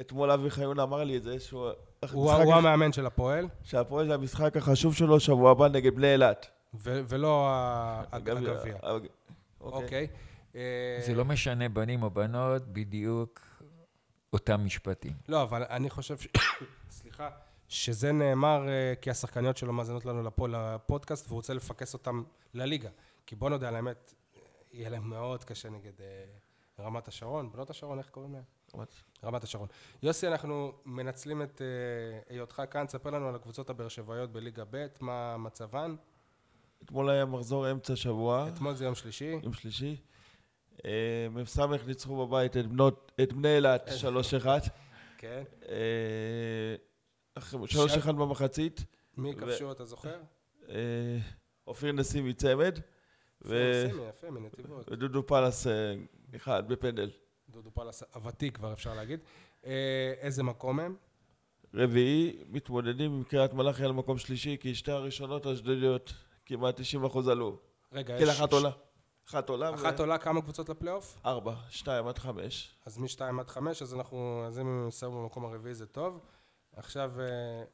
אתמול אבי חיון אמר לי את זה, שהוא... הוא, המשחק הוא המאמן של הפועל, שהפועל זה המשחק החשוב שלו שבוע הבא נגד בני אילת. ו... ולא הגביע. אוקיי. אוקיי. אה, זה לא משנה בנים או בנות, בדיוק אותם משפטים. לא, אבל אני חושב ש... סליחה. שזה נאמר אה, כי השחקניות שלו מאזינות לנו לפה לפודקאסט והוא רוצה לפקס אותם לליגה. כי בוא נודה על האמת, יהיה להם מאוד קשה נגד אה, רמת השרון, בנות השרון, איך קוראים להם? רמת- השרון. יוסי, אנחנו מנצלים את אה, היותך כאן, תספר לנו על הקבוצות הבאר שבעיות בליגה ב', מה מצבן. אתמול היה מחזור אמצע שבוע, אתמול זה יום שלישי. יום שלישי. אה, מ"ס ניצחו בבית את בנות- את בני אילת 3-1. כן. אה, אחרי- 3-1 במחצית. מי כבשו, אתה זוכר? אופיר נשיא מצמד. ו- סימי, יפה, מנתיבות. ודודו פלס אחד בפנדל. דודו פלס הוותיק כבר אפשר להגיד. אה, איזה מקום הם? רביעי, מתמודדים עם קריית מלאכי על מקום שלישי, כי שתי הראשונות האשדודיות כמעט 90% עלו. רגע, כן, יש... אחת עולה. אחת עולה. אחת עולה כמה קבוצות לפלייאוף? ארבע, שתיים עד חמש. אז משתיים עד חמש, אז אנחנו, אז אם הם יסיימו במקום הרביעי זה טוב. עכשיו, אה,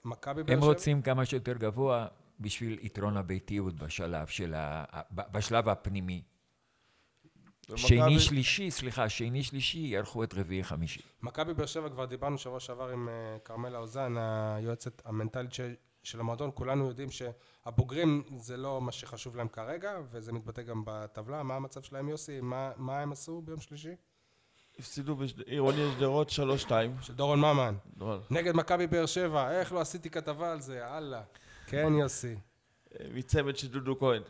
מכבי באר הם שבע? רוצים כמה שיותר גבוה בשביל יתרון הביתיות בשלב של ה... בשלב הפנימי. שני שלישי, סליחה, שני שלישי יערכו את רביעי חמישי. מכבי באר שבע, כבר דיברנו שבוע שעבר עם אה, כרמלה אוזן, היועצת המנטלית של, של המועדון. כולנו יודעים שהבוגרים זה לא מה שחשוב להם כרגע, וזה מתבטא גם בטבלה. מה המצב שלהם, יוסי? מה, מה הם עשו ביום שלישי? הפסידו בעירוני שדרות שלוש שתיים. של דורון ממן. נגד מכבי באר שבע, איך לא עשיתי כתבה על זה, אללה. כן, יוסי. אה, מצמד של דודו כהן.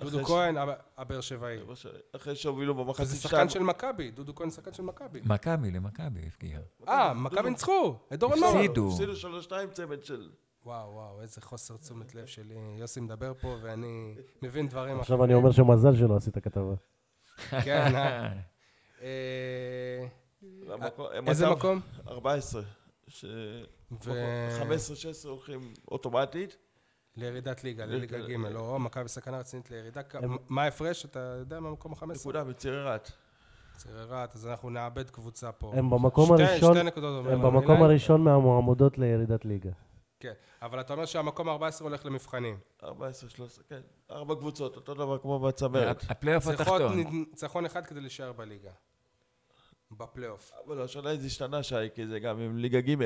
דודו כהן, הב- הבאר שבעי. אחרי שהובילו במחצית שחקן שתיים. של מכבי, דודו כהן שחקן של מכבי. מכבי למכבי הפגיע. אה, מכבי ניצחו, את דורון ממן. הפסידו. הפסידו שלוש שתיים צמד של... וואו, וואו, איזה חוסר תשומת לב שלי. יוסי מדבר פה ואני מבין דברים עכשיו אני אומר שמזל שלא עשית כתבה. כן, אה. אה. הם איזה מקום? 14. ש... ו... 15-16 הולכים אוטומטית. לירידת ליגה, לליגה ג', או מכבי סכנה רצינית לירידה. מה ההפרש? אתה יודע מה מקום ה-15? נקודה. צעירי רהט, אז אנחנו נאבד קבוצה פה. הם במקום הראשון, שתי נקודות אומר הם במקום. הראשון מהמועמדות לירידת ליגה. כן, אבל אתה אומר שהמקום ה-14 הולך למבחנים. 14, 13, כן. ארבע קבוצות, אותו דבר כמו בצמרת. הפלייאוף התחתון. ניצחון אחד כדי להישאר בליגה. בפלייאוף. אבל השנה זה השתנה, שי, כי זה גם עם ליגה ג'.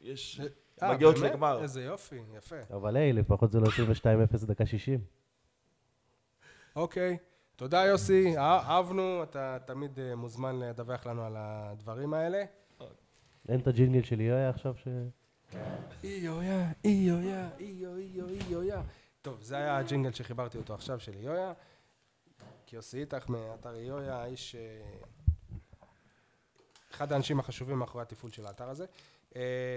יש... אה, מגיעות? לגמר. איזה יופי, יפה. אבל היי, לפחות זה לא 22-0 דקה 60. אוקיי. תודה יוסי, אה- אהבנו, אתה תמיד אה, מוזמן לדווח לנו על הדברים האלה. אין את הג'ינגל של יויה עכשיו ש... איויה, איויה, איו, איו, איויה. טוב, זה היה הג'ינגל שחיברתי אותו עכשיו של איויה. יוסי איתך מאתר איויה, האיש... אחד האנשים החשובים מאחורי התפעול של האתר הזה.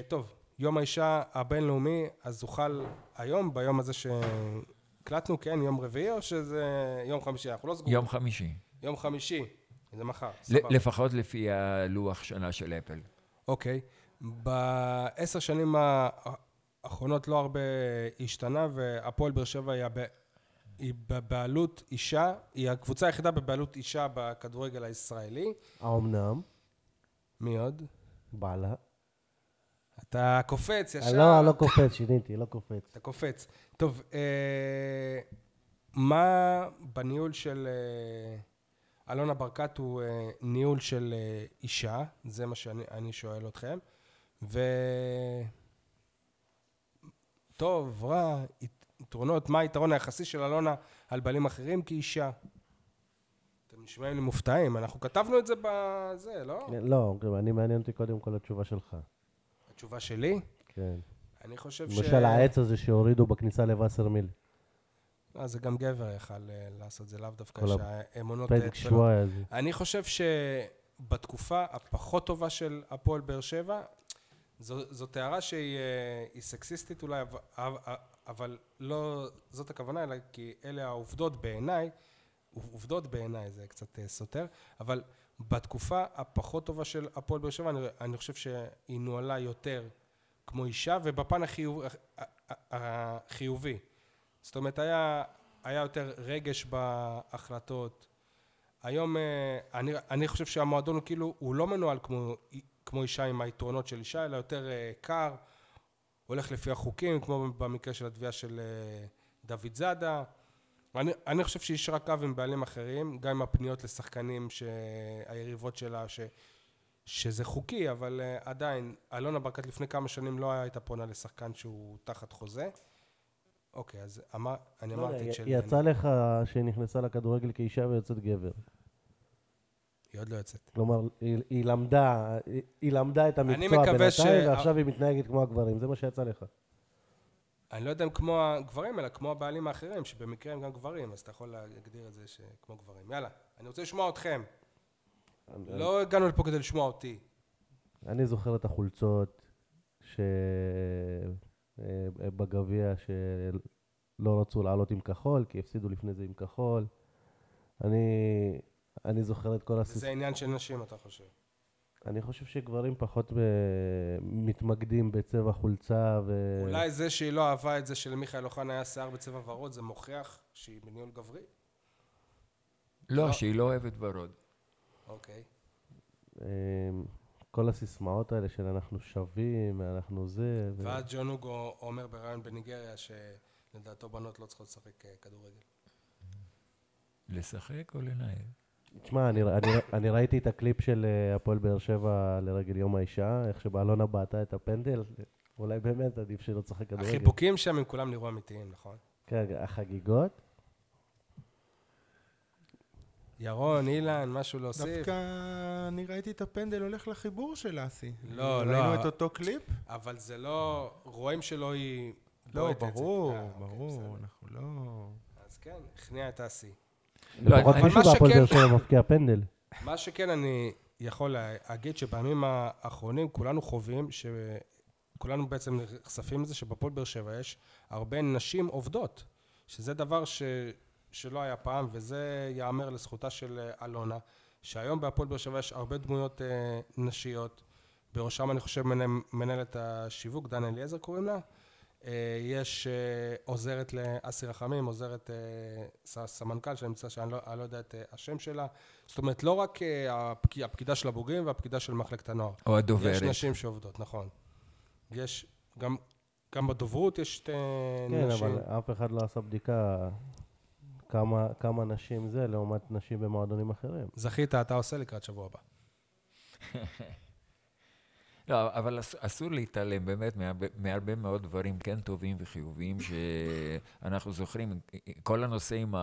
טוב, יום האישה הבינלאומי, אז אוכל היום, ביום הזה שהקלטנו, כן, יום רביעי או שזה יום חמישי? אנחנו לא סגורים. יום חמישי. יום חמישי, זה מחר, סבבה. לפחות לפי הלוח שנה של אפל. אוקיי. בעשר שנים האחרונות לא הרבה השתנה, והפועל באר שבע היא, הב... היא בבעלות אישה, היא הקבוצה היחידה בבעלות אישה בכדורגל הישראלי. האומנם? מי עוד? בעלה. אתה קופץ ישר. לא, לא קופץ, שיניתי, לא קופץ. אתה קופץ. טוב, אה, מה בניהול של אה, אלונה ברקת הוא אה, ניהול של אה, אישה? זה מה שאני אני שואל אתכם. ו... טוב, רע, ית- יתרונות, מה היתרון היחסי של אלונה על בעלים אחרים כאישה? אתם נשמעים לי מופתעים, אנחנו כתבנו את זה בזה, לא? לא, אני מעניין אותי קודם כל התשובה שלך. התשובה שלי? כן. אני חושב ש... למשל העץ הזה שהורידו בכניסה לווסרמיל. אה, זה גם גבר יכל אה, לעשות, זה לאו דווקא כל שהאמונות... ולא- שבועי הזה. אני חושב שבתקופה הפחות טובה של הפועל באר שבע, זו, זו הערה שהיא אה, סקסיסטית אולי, אבל, אבל- לא זאת הכוונה, אלא כי אלה העובדות בעיניי, עובדות בעיניי זה קצת אה, סותר, אבל בתקופה הפחות טובה של הפועל באר שבע, אני, אני חושב שהיא נוהלה יותר כמו אישה, ובפן החיוב, החיובי. זאת אומרת, היה, היה יותר רגש בהחלטות. היום אה, אני, אני חושב שהמועדון הוא כאילו, הוא לא מנוהל כמו, כמו אישה עם היתרונות של אישה, אלא יותר אה, קר, הולך לפי החוקים, כמו במקרה של התביעה של אה, דוד זאדה. אני, אני חושב שיש רק קו עם בעלים אחרים, גם עם הפניות לשחקנים שהיריבות שלה, ש, שזה חוקי, אבל uh, עדיין, אלונה ברקת לפני כמה שנים לא הייתה פונה לשחקן שהוא תחת חוזה. אוקיי, אז אמר, אני לא אמרתי את שלי. יצא לך שהיא נכנסה לכדורגל כאישה ויוצאת גבר. היא עוד לא יוצאת. כלומר, היא, היא למדה, היא, היא למדה את המקצוע בינתיים, ש- ועכשיו היא מתנהגת כמו הגברים, זה מה שיצא לך. אני לא יודע אם כמו הגברים, אלא כמו הבעלים האחרים, שבמקרה הם גם גברים, אז אתה יכול להגדיר את זה שכמו גברים. יאללה, אני רוצה לשמוע אתכם. לא הגענו לפה כדי לשמוע אותי. אני זוכר את החולצות שבגביע שלא רצו לעלות עם כחול, כי הפסידו לפני זה עם כחול. אני, אני זוכר את כל הסיס... זה עניין של נשים, אתה חושב. אני חושב שגברים פחות ב... מתמקדים בצבע חולצה ו... אולי זה שהיא לא אהבה את זה שלמיכאל אוחנה היה שיער בצבע ורוד, זה מוכיח שהיא בניהול גברי? לא, לא. שהיא לא אוהבת ורוד. אוקיי. אמ, כל הסיסמאות האלה של אנחנו שווים, אנחנו זה... ו... ואז ג'ון הוגו אומר בריאיון בניגריה שלדעתו בנות לא צריכות לשחק אה, כדורגל. לשחק או לנהל? תשמע, אני, אני, אני ראיתי את הקליפ של אה, הפועל באר שבע לרגל יום האישה, איך שבאלונה בעטה את הפנדל, אולי באמת עדיף שלא תשחק כדורגל. החיבוקים שם הם כולם נראו אמיתיים, נכון? כן, החגיגות. ירון, אילן, משהו להוסיף? דווקא אני ראיתי את הפנדל הולך לחיבור של אסי. לא, לא. ראינו את אותו קליפ? אבל זה לא... רואים שלא היא... לא. ברור, אה, אוקיי, ברור. אנחנו לא... אז כן, הכניע את האסי. לא, לפחות אבל מישהו מה בהפועל באר שבע מבקיע פנדל. מה שכן אני יכול להגיד שבימים האחרונים כולנו חווים שכולנו בעצם נחשפים לזה שבפועל באר שבע יש הרבה נשים עובדות שזה דבר ש... שלא היה פעם וזה ייאמר לזכותה של אלונה שהיום בהפועל באר שבע יש הרבה דמויות אה, נשיות בראשם אני חושב מנהל- מנהלת השיווק דן אליעזר קוראים לה יש אה, עוזרת לאסי רחמים עוזרת אה, סמנכ"ל מצטער שאני לא, לא יודע את אה, השם שלה זאת אומרת, לא רק אה, הפק... הפקידה של הבוגרים והפקידה של מחלקת הנוער. או הדוברת. יש נשים שעובדות, נכון. יש, גם, גם בדוברות יש שתי כן, נשים. אבל אף אחד לא עשה בדיקה כמה, כמה נשים זה לעומת נשים במועדונים אחרים. זכית, אתה עושה לקראת שבוע הבא. לא, אבל אס- אסור להתעלם באמת מהרבה, מאוד דברים כן טובים וחיוביים שאנחנו זוכרים. כל הנושא עם,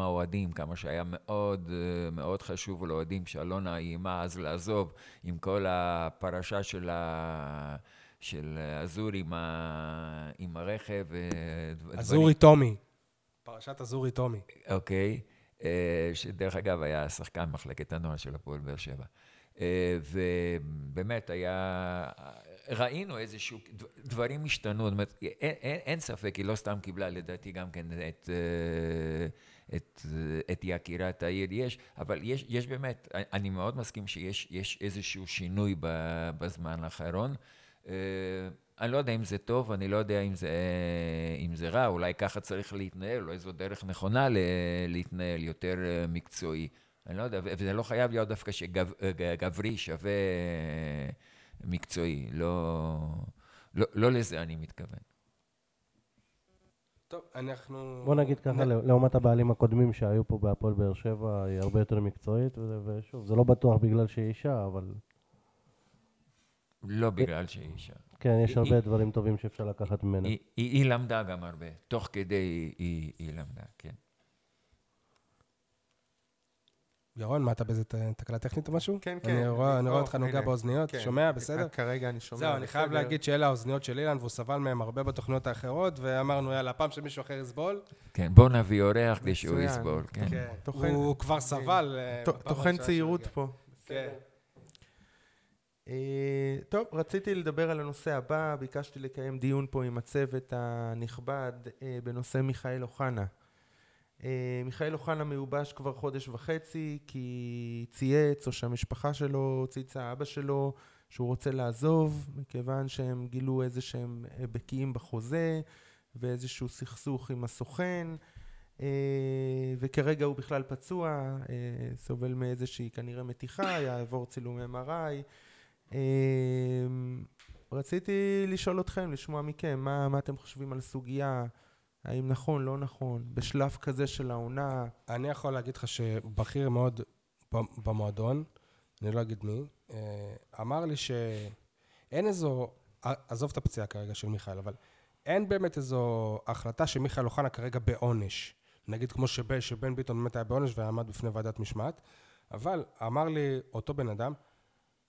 האוהדים, כמה שהיה מאוד מאוד חשוב לאוהדים, שאלונה איימה אז לעזוב עם כל הפרשה של, ה, של אזור עם, ה, עם הרכב. אה, אזורי טומי. פרשת אזורי טומי. אוקיי, אה, שדרך אגב היה שחקן מחלקת הנוער של הפועל באר שבע. אה, ובאמת היה, ראינו איזשהו, דב- דברים השתנו, זאת אומרת, אין, אין, אין ספק, היא לא סתם קיבלה לדעתי גם כן את, אה, את, את יקירת העיר, יש, אבל יש, יש באמת, אני מאוד מסכים שיש יש איזשהו שינוי בזמן האחרון. אה, אני לא יודע אם זה טוב, אני לא יודע אם זה, אם זה רע, אולי ככה צריך להתנהל, אולי זו דרך נכונה להתנהל, יותר מקצועי. אני לא יודע, וזה לא חייב להיות דווקא שגברי שווה אה, מקצועי, לא, לא, לא לזה אני מתכוון. טוב, אנחנו... בוא נגיד ככה, נ- לעומת הבעלים הקודמים שהיו פה בהפועל באר שבע, היא הרבה יותר מקצועית, וזה- ושוב, זה לא בטוח בגלל שהיא אישה, אבל לא בגלל שהיא אישה. כן, יש הרבה היא- דברים טובים שאפשר לקחת ממנה. היא, היא, היא למדה גם הרבה, תוך כדי היא, היא, היא למדה, כן. ירון, מה אתה באיזה תקלה טכנית או משהו? כן, כן. אני רואה אני רואה או, אותך נוגע. באוזניות, כן. שומע? בסדר? כרגע אני שומע. זהו, אני חייב. להגיד שאלה האוזניות של אילן, והוא סבל מהם הרבה בתוכניות האחרות, ואמרנו, יאללה, הפעם שמישהו אחר יסבול. כן, בוא נביא אורח כדי שהוא. יסבול, כן. כן. טוחן- הוא כבר סבל. אה, טוחן הראשונה צעירות פה. כן. אה, טוב, רציתי לדבר על הנושא הבא, ביקשתי לקיים דיון פה עם הצוות הנכבד אה, בנושא מיכאל אוחנה. אה, מיכאל אוחנה מיובש כבר חודש וחצי כי צייץ, או שהמשפחה שלו צייצה אבא שלו, שהוא רוצה לעזוב, מכיוון שהם גילו איזה שהם אה, בקיאים בחוזה ואיזשהו סכסוך עם הסוכן. אה, וכרגע הוא בכלל פצוע, סובל מאיזושהי כנראה מתיחה, יעבור צילומי MRI. רציתי לשאול אתכם, לשמוע מכם, מה, מה אתם חושבים על הסוגיה, האם נכון, לא נכון, בשלב כזה של העונה, אני יכול להגיד לך שבכיר מאוד במועדון, אני לא אגיד מי, אה, אמר לי שאין איזו, עזוב את הפציעה כרגע של מיכאל, אבל אין באמת איזו החלטה שמיכאל אוחנה כרגע בעונש. נגיד כמו שבן, שבן ביטון באמת היה בעונש ועמד בפני ועדת משמעת, אבל אמר לי אותו בן אדם,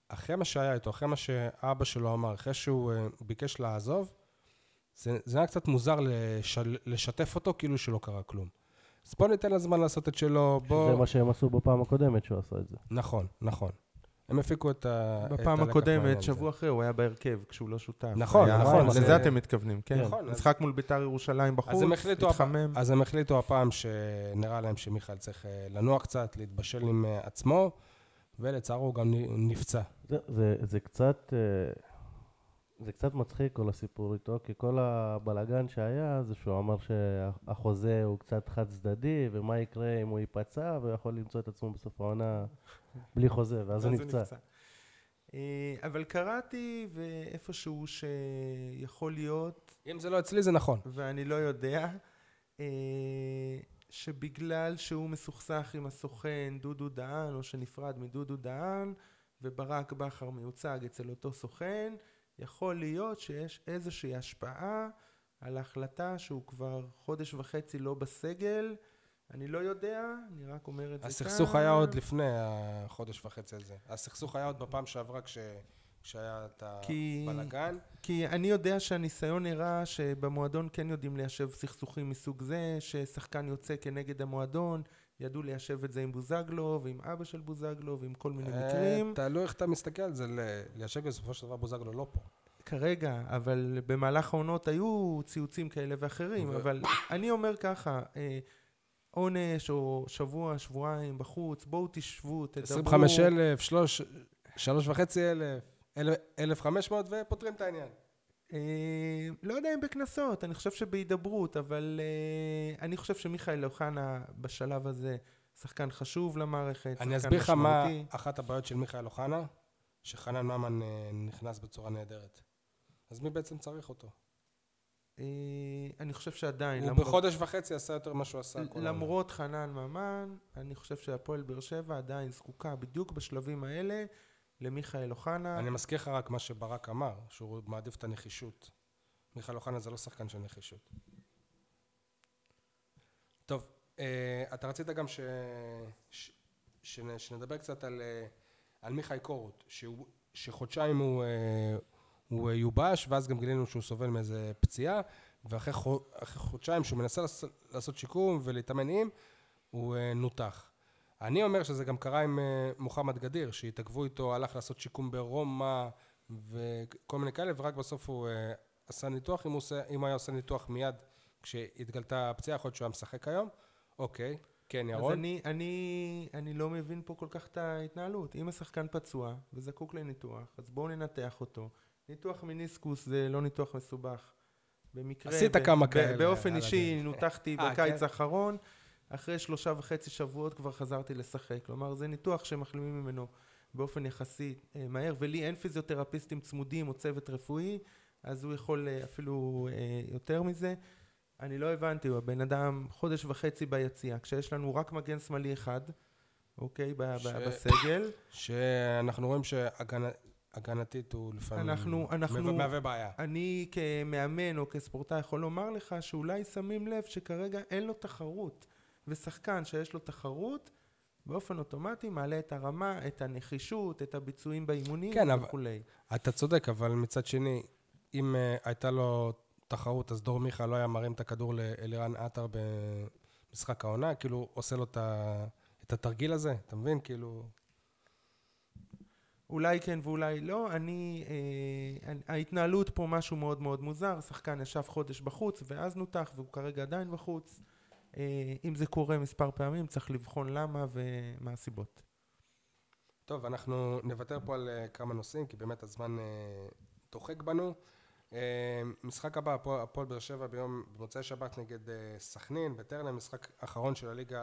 אחרי מה שהיה איתו, אחרי מה שאבא שלו אמר, אחרי שהוא אה, ביקש לעזוב, זה, זה היה קצת מוזר לשל, לשתף אותו כאילו שלא קרה כלום. אז בוא ניתן לזמן לעשות את שלו, בוא... זה מה שהם עשו בפעם הקודמת שהוא עשה את זה. נכון, נכון. הם הפיקו את ה... בפעם הקודמת. שבוע אחרי, הוא היה בהרכב, כשהוא לא שותף. נכון, היה- נכון, לזה זה- אתם מתכוונים, כן. נכון, משחק מול ביתר ירושלים בחוץ, אז. התחמם. אז הם החליטו הפעם שנראה להם שמיכאל צריך אה, לנוע קצת, להתבשל עם אה, עצמו, ולצערו הוא גם נפצע. זה, זה, זה קצת... זה קצת מצחיק כל הסיפור איתו, כי כל הבלגן שהיה זה שהוא אמר שהחוזה הוא קצת חד צדדי, ומה יקרה אם הוא ייפצע, והוא יכול למצוא את עצמו בסוף העונה בלי חוזה, ואז הוא נפצע. אה, אבל קראתי ואיפשהו שיכול להיות, אם זה לא אצלי זה נכון. ואני לא יודע, אה, שבגלל שהוא מסוכסך עם הסוכן דודו דהן, או שנפרד מדודו דהן, וברק בכר מיוצג אצל אותו סוכן, יכול להיות שיש איזושהי השפעה על ההחלטה שהוא כבר חודש וחצי לא בסגל. אני לא יודע, אני רק אומר את זה כאן. הסכסוך היה עוד לפני החודש וחצי הזה. הסכסוך היה עוד בפעם שעברה כש... כשהיה את הבלאגן. כי אני יודע שהניסיון הראה שבמועדון כן יודעים ליישב סכסוכים מסוג זה, ששחקן יוצא כנגד המועדון, ידעו ליישב את זה עם בוזגלו ועם אבא של בוזגלו ועם כל מיני אה, מקרים. תלוי איך אתה מסתכל על זה, ליישב בסופו של דבר בוזגלו לא פה. כרגע, אבל במהלך העונות היו ציוצים כאלה ואחרים, אבל אני אומר ככה, אה, עונש או שבוע, שבועיים בחוץ, בואו תשבו, תדברו. 25 אלף, שלוש, שלוש וחצי אלף, אל- 1,500 ופותרים את העניין. אה, לא יודע אם בקנסות, אני חושב שבהידברות, אבל אה, אני חושב שמיכאל אוחנה בשלב הזה שחקן חשוב למערכת, שחקן אני אסביר לך מה משמעותי. אחת הבעיות של מיכאל אוחנה, שחנן ממן אה, נכנס בצורה נהדרת. אז מי בעצם צריך אותו? אני חושב שעדיין, הוא למרות- בחודש וחצי עשה יותר ממה שהוא עשה. למרות חנן ממן, אני חושב שהפועל באר שבע עדיין זקוקה בדיוק בשלבים האלה למיכאל אוחנה. אני מזכיר לך רק מה שברק אמר, שהוא מעדיף את הנחישות. מיכאל אוחנה זה לא שחקן של נחישות. טוב, אה, אתה רצית גם ש... ש... שנ- שנדבר קצת על, אה, על מיכאי קורות, שהוא... שחודשיים הוא, אה, הוא יובש, ואז גם גילינו שהוא סובל מאיזה פציעה, ואחרי חו... אחרי חודשיים שהוא מנסה לעשות, שיקום ולהתאמן עם, הוא נותח. אני אומר שזה גם קרה עם אה, מוחמד גדיר, שהתעכבו איתו, הלך לעשות שיקום ברומא וכל מיני כאלה, ורק בסוף הוא אה, עשה ניתוח. אם הוא, עושה, אם הוא היה עושה ניתוח מיד כשהתגלתה הפציעה, יכול להיות שהוא היה משחק היום. אוקיי, כן, אז ירון. אני, אני, אני לא מבין פה כל כך את ההתנהלות. אם השחקן פצוע וזקוק לניתוח, אז בואו ננתח אותו. ניתוח מיניסקוס זה לא ניתוח מסובך. במקרה... עשית ב- כמה ב- כאלה באופן על אישי הדרך. נותחתי אה, בקיץ כן? האחרון, אחרי שלושה וחצי שבועות כבר חזרתי לשחק. כלומר, זה ניתוח שמחלימים ממנו באופן יחסי אה, מהר, ולי אין פיזיותרפיסטים צמודים או צוות רפואי, אז הוא יכול אה, אפילו אה, יותר מזה. אני לא הבנתי, הוא הבן אדם חודש וחצי ביציע, כשיש לנו רק מגן שמאלי אחד, אוקיי, ש- בסגל. שאנחנו רואים שהגנתית הוא לפעמים אנחנו- אנחנו- מהווה בעיה. אני כמאמן או כספורטאי יכול לומר לך שאולי שמים לב שכרגע אין לו תחרות, ושחקן שיש לו תחרות, באופן אוטומטי מעלה את הרמה, את הנחישות, את הביצועים באימונים כן, אבל- וכולי. אתה צודק, אבל מצד שני, אם uh, הייתה לו תחרות, אז דור מיכה לא היה מרים את הכדור לאלירן עטר במשחק העונה, כאילו עושה לו את ה- את התרגיל הזה, אתה מבין? כאילו... אולי כן ואולי לא, אני, אה, ההתנהלות פה משהו מאוד מאוד מוזר, שחקן ישב חודש בחוץ ואז נותח והוא כרגע עדיין בחוץ. אה, אם זה קורה מספר פעמים צריך לבחון למה ומה הסיבות. טוב, אנחנו נוותר פה על uh, כמה נושאים, כי באמת הזמן uh, דוחק בנו. משחק הבא, הפועל- באר שבע ביום, במוצאי שבת נגד סכנין, בטרנר, משחק אחרון של הליגה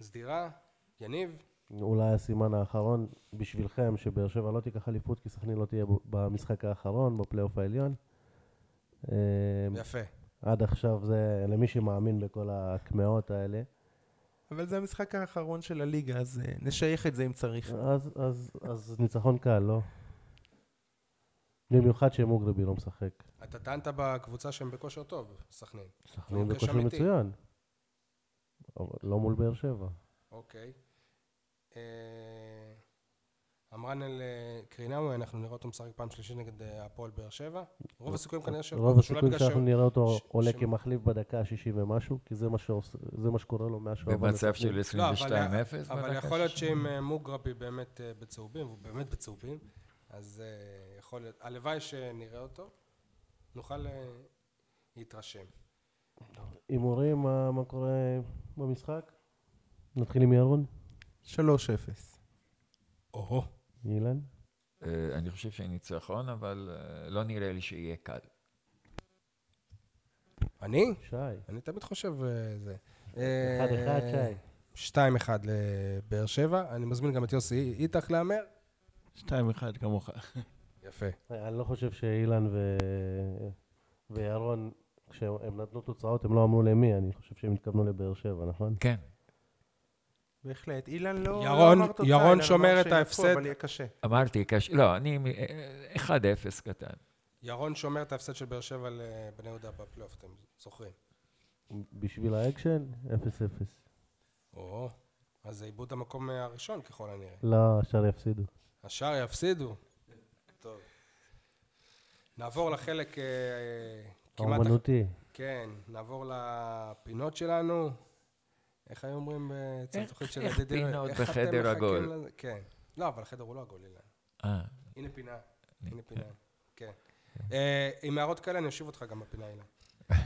הסדירה. יניב, אולי הסימן האחרון בשבילכם, שבאר שבע לא תיקח אליפות, כי סכנין לא תהיה במשחק האחרון, בפלייאוף העליון. אה, יפה. עד עכשיו זה למי שמאמין בכל הקמעות האלה. אבל זה המשחק האחרון של הליגה, אז אה, נשייך את זה אם צריך. אז, אז, אז ניצחון קל, לא? במיוחד שמוגרבי לא משחק. אתה טענת בקבוצה שהם בכושר טוב, סכנין. סכנין בכושר. מצוין. לא מול באר שבע. אוקיי. אה, אמרן אל אה, קרינאווי, אנחנו נראה אותו משחק פעם שלישית נגד אה, הפועל באר שבע. רוב הסיכויים כנראה שלא. רוב הסיכויים שאנחנו נראה אותו ש- עולה ש- כמחליף בדקה ה-60 ומשהו, כי זה מה שקורה לו מהשוער. במצב של לא, אבל- 22-0. אבל בדקה יכול להיות. שאם אה, מוגרבי באמת בצהובים, והוא באמת בצהובים, אז יכול להיות, הלוואי שנראה אותו, נוכל להתרשם. הימורים, מה מה קורה במשחק? נתחיל עם ירון, 3-0. או-הו. אילן. אה, אני חושב שניצחון, אבל אה, לא נראה לי שיהיה קל. אני? שי. אני תמיד חושב אה, זה. אחד אחד, שי. שתיים אחד לבאר שבע. אני מזמין גם את יוסי איתך להמר. שתיים אחד כמוך. יפה. אני לא חושב שאילן ו... וירון, כשהם נתנו תוצאות, הם לא אמרו למי, אני חושב שהם התכוונו לבאר שבע, נכון? כן. בהחלט. אילן לא לא ירון- אמר תוצאה, ירון אילן שומר את ההפסד. אבל יהיה קשה. אמרתי, קש... לא, אני... אה, 1-0 קטן. ירון שומר את ההפסד של באר שבע לבני יהודה בפלייאוף, אתם זוכרים. בשביל האקשן, 0-0. או, אז זה איבוד המקום הראשון ככל הנראה. לא, השאר יפסידו. השאר יפסידו. טוב. נעבור לחלק אה, כמעט... האומנותי. כן, נעבור לפינות שלנו. איך היו אומרים אצל התוכנית של איך? פינות איך אתם בחדר עגול? כן. לא, אבל החדר הוא לא עגול, אילן. אה, הנה פינה. הנה פינה. כן. אה, עם הערות כאלה אני אושיב אותך גם בפינה, אילן.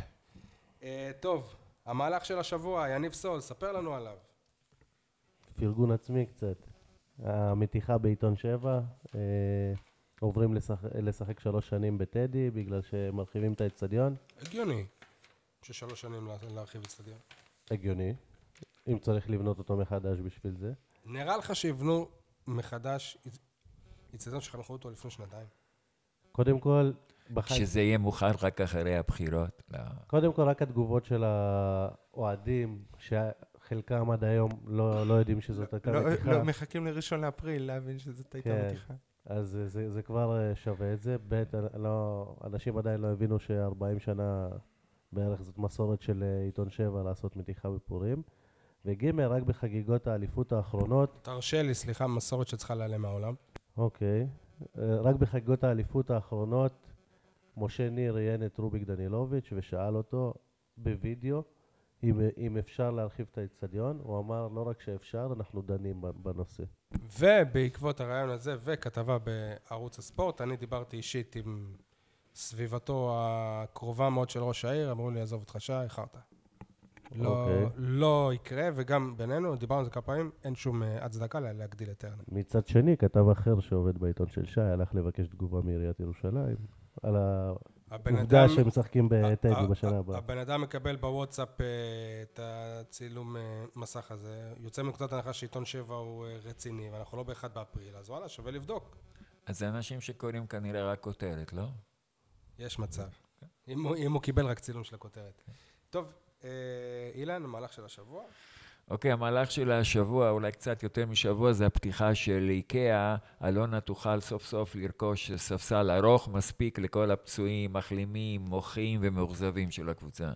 אה, טוב, המהלך של השבוע, יניב סול, ספר לנו עליו. פרגון עצמי קצת. המתיחה בעיתון שבע, אה, עוברים לשחק, לשחק שלוש שנים בטדי בגלל שמרחיבים את האצטדיון. הגיוני. ששלוש שנים לה- להרחיב אצטדיון. הגיוני. אם צריך לבנות אותו מחדש בשביל זה. נראה לך שיבנו מחדש אצטדיון שחנכו אותו לפני שנתיים? קודם כל, בחג... שזה יהיה מוכן רק אחרי הבחירות. לא. קודם כל, רק התגובות של האוהדים, שחלקם עד היום לא, לא יודעים שזאת הייתה לא- מתיחה. לא, מחכים לראשון לאפריל להבין שזאת הייתה כן. מתיחה. אז זה, זה, זה כבר אה, שווה את זה. ב', לא, אנשים עדיין לא הבינו ש-40 שנה בערך זאת מסורת של אה, עיתון 7 לעשות מתיחה בפורים. וג', רק בחגיגות האליפות האחרונות, תרשה לי, סליחה, מסורת שצריכה להיעלם מהעולם. אוקיי, אה, רק בחגיגות האליפות האחרונות, משה ניר ראיין את רוביק דנילוביץ' ושאל אותו בווידאו אם, אם אפשר להרחיב את האצטדיון. הוא אמר, לא רק שאפשר, אנחנו דנים בנושא. ובעקבות הרעיון הזה וכתבה בערוץ הספורט, אני דיברתי אישית עם סביבתו הקרובה מאוד של ראש העיר, אמרו לי, עזוב אותך שי, חרטא. לא, אוקיי. לא יקרה, וגם בינינו, דיברנו על זה כמה פעמים, אין שום אה, הצדקה לה- להגדיל את טרנר. מצד שני, כתב אחר שעובד בעיתון של שי הלך לבקש תגובה מעיריית ירושלים על העובדה אדם- שהם משחקים בטדי ה- בשנה הבאה. הבן אדם מקבל בוואטסאפ אה, את הצילום אה, מסך הזה, יוצא מנקודת הנחה שעיתון 7 הוא רציני, ואנחנו לא ב-1 באפריל, אז וואלה, שווה לבדוק. אז זה אנשים שקוראים כנראה רק כותרת, לא? יש מצב. אם הוא, אם הוא קיבל רק צילום של הכותרת. טוב, אה, אילן, המהלך של השבוע. אוקיי, המהלך של השבוע, אולי קצת יותר משבוע, זה הפתיחה של איקאה. אלונה תוכל סוף סוף לרכוש ספסל ארוך מספיק לכל הפצועים, מחלימים, מוחים ומאוכזבים של הקבוצה.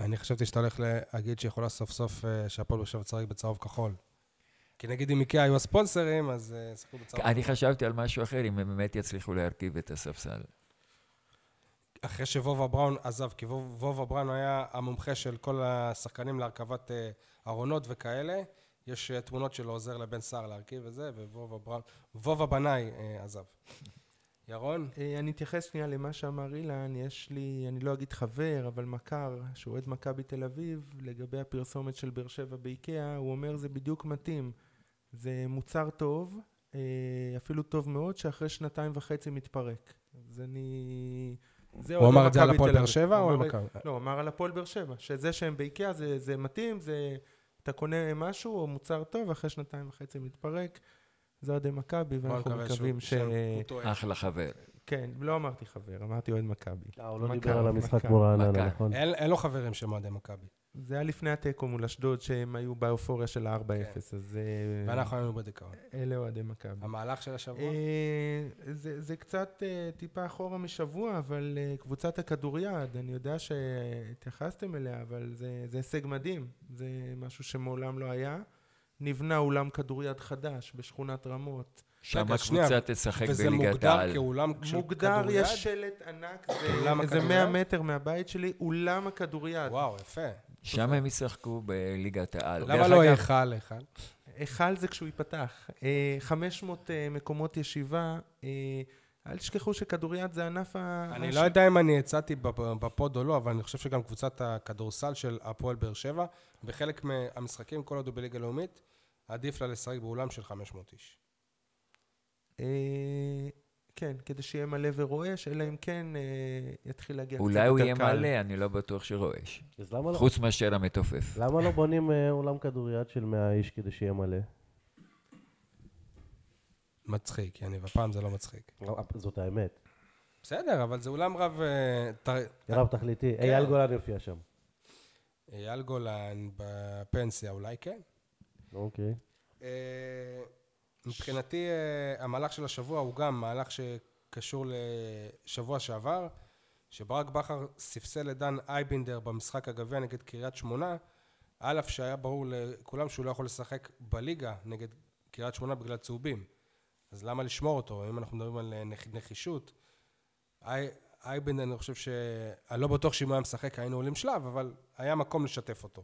אני חשבתי שאתה הולך להגיד שיכולה סוף סוף אה, שהפועל באר שבע תשחק בצהוב כחול. כי נגיד אם איקאה היו הספונסרים, אז אה, שיחקו בצהוב אני. חשבתי על משהו אחר, אם הם באמת יצליחו להרכיב את הספסל. אחרי שוובה בראון עזב, כי ווב- וובה בראון היה המומחה של כל השחקנים להרכבת אה, ארונות וכאלה. יש אה, תמונות שלו עוזר לבן סער להרכיב וזה, וובה בראון, וובה בנאי אה, עזב. ירון? אני אתייחס שנייה למה שאמר אילן, יש לי, אני לא אגיד חבר, אבל מכר, שהוא אוהד מכבי תל אביב, לגבי הפרסומת של באר שבע באיקאה, הוא אומר זה בדיוק מתאים. זה מוצר טוב, אפילו טוב מאוד, שאחרי שנתיים וחצי מתפרק. אז אני... הוא לא אמר את זה על הפועל באר. שבע או על מכבי? לא, הוא אמר על הפועל באר שבע, שזה שהם באיקאה זה, זה מתאים, זה... אתה קונה משהו או מוצר טוב, אחרי שנתיים וחצי מתפרק. זה אוהדי מכבי, ואנחנו מקווים ש... אחלה חבר. כן, לא אמרתי חבר, אמרתי אוהד מכבי. אה, הוא לא דיבר על המשחק. מול רעננה. נכון? אין לו חברים שהם אוהדי מכבי. זה היה לפני התיקו מול אשדוד, שהם היו באופוריה של ה-4-0, כן. אז אה, ואנחנו היינו בדיכאון. אלה אוהדי מכבי. המהלך של השבוע? אה, זה, זה קצת אה, טיפה אחורה משבוע, אבל קבוצת הכדוריד, אני יודע שהתייחסתם אליה, אבל זה, זה הישג מדהים. זה משהו שמעולם לא היה. נבנה אולם כדוריד חדש בשכונת רמות. שם הקבוצה תשחק וזה בליגת מוגדר העל. כאולם של מוגדר, כדוריד? יש שלט ענק, זה, זה הכדוריד? 100 מטר מהבית שלי, אולם הכדוריד. וואו, יפה. שם הם ישחקו בליגת העל. למה לא היכל היכל? היכל זה כשהוא ייפתח. אה, 500 אה, מקומות ישיבה. אה, אל תשכחו שכדוריד זה ענף ה... אני הש- לא יודע אם אני הצעתי בפ- בפוד או לא, אבל אני חושב שגם קבוצת הכדורסל של הפועל באר שבע, בחלק מהמשחקים, כל עוד הוא בליגה לאומית, עדיף לה לשחק באולם של 500 איש. אה, כן, כדי שיהיה מלא ורועש, אלא אם כן אה, יתחיל להגיע קצת יותר קל. אולי הוא יהיה מלא, אני לא בטוח שרועש. אז למה לא- חוץ מאשר המתופף. למה לא בונים אה, אולם כדוריד של 100 איש כדי שיהיה מלא? מצחיק, יניב, הפעם זה לא מצחיק. זאת האמת. בסדר, אבל זה אולם רב... רב תכליתי. אייל גולן יופיע שם. אייל גולן בפנסיה, אולי כן. אוקיי. אה, מבחינתי, אה, המהלך של השבוע הוא גם מהלך שקשור לשבוע שעבר, שברק בכר ספסל את דן אייבינדר במשחק הגביע נגד קריית שמונה, על אף שהיה ברור לכולם שהוא לא יכול לשחק בליגה נגד קריית שמונה בגלל צהובים. אז למה לשמור אותו? אם אנחנו מדברים על אה, נח- נחישות, אי- אני חושב ש... אני לא בטוח שאם הוא היה משחק היינו עולים שלב, אבל היה מקום לשתף אותו.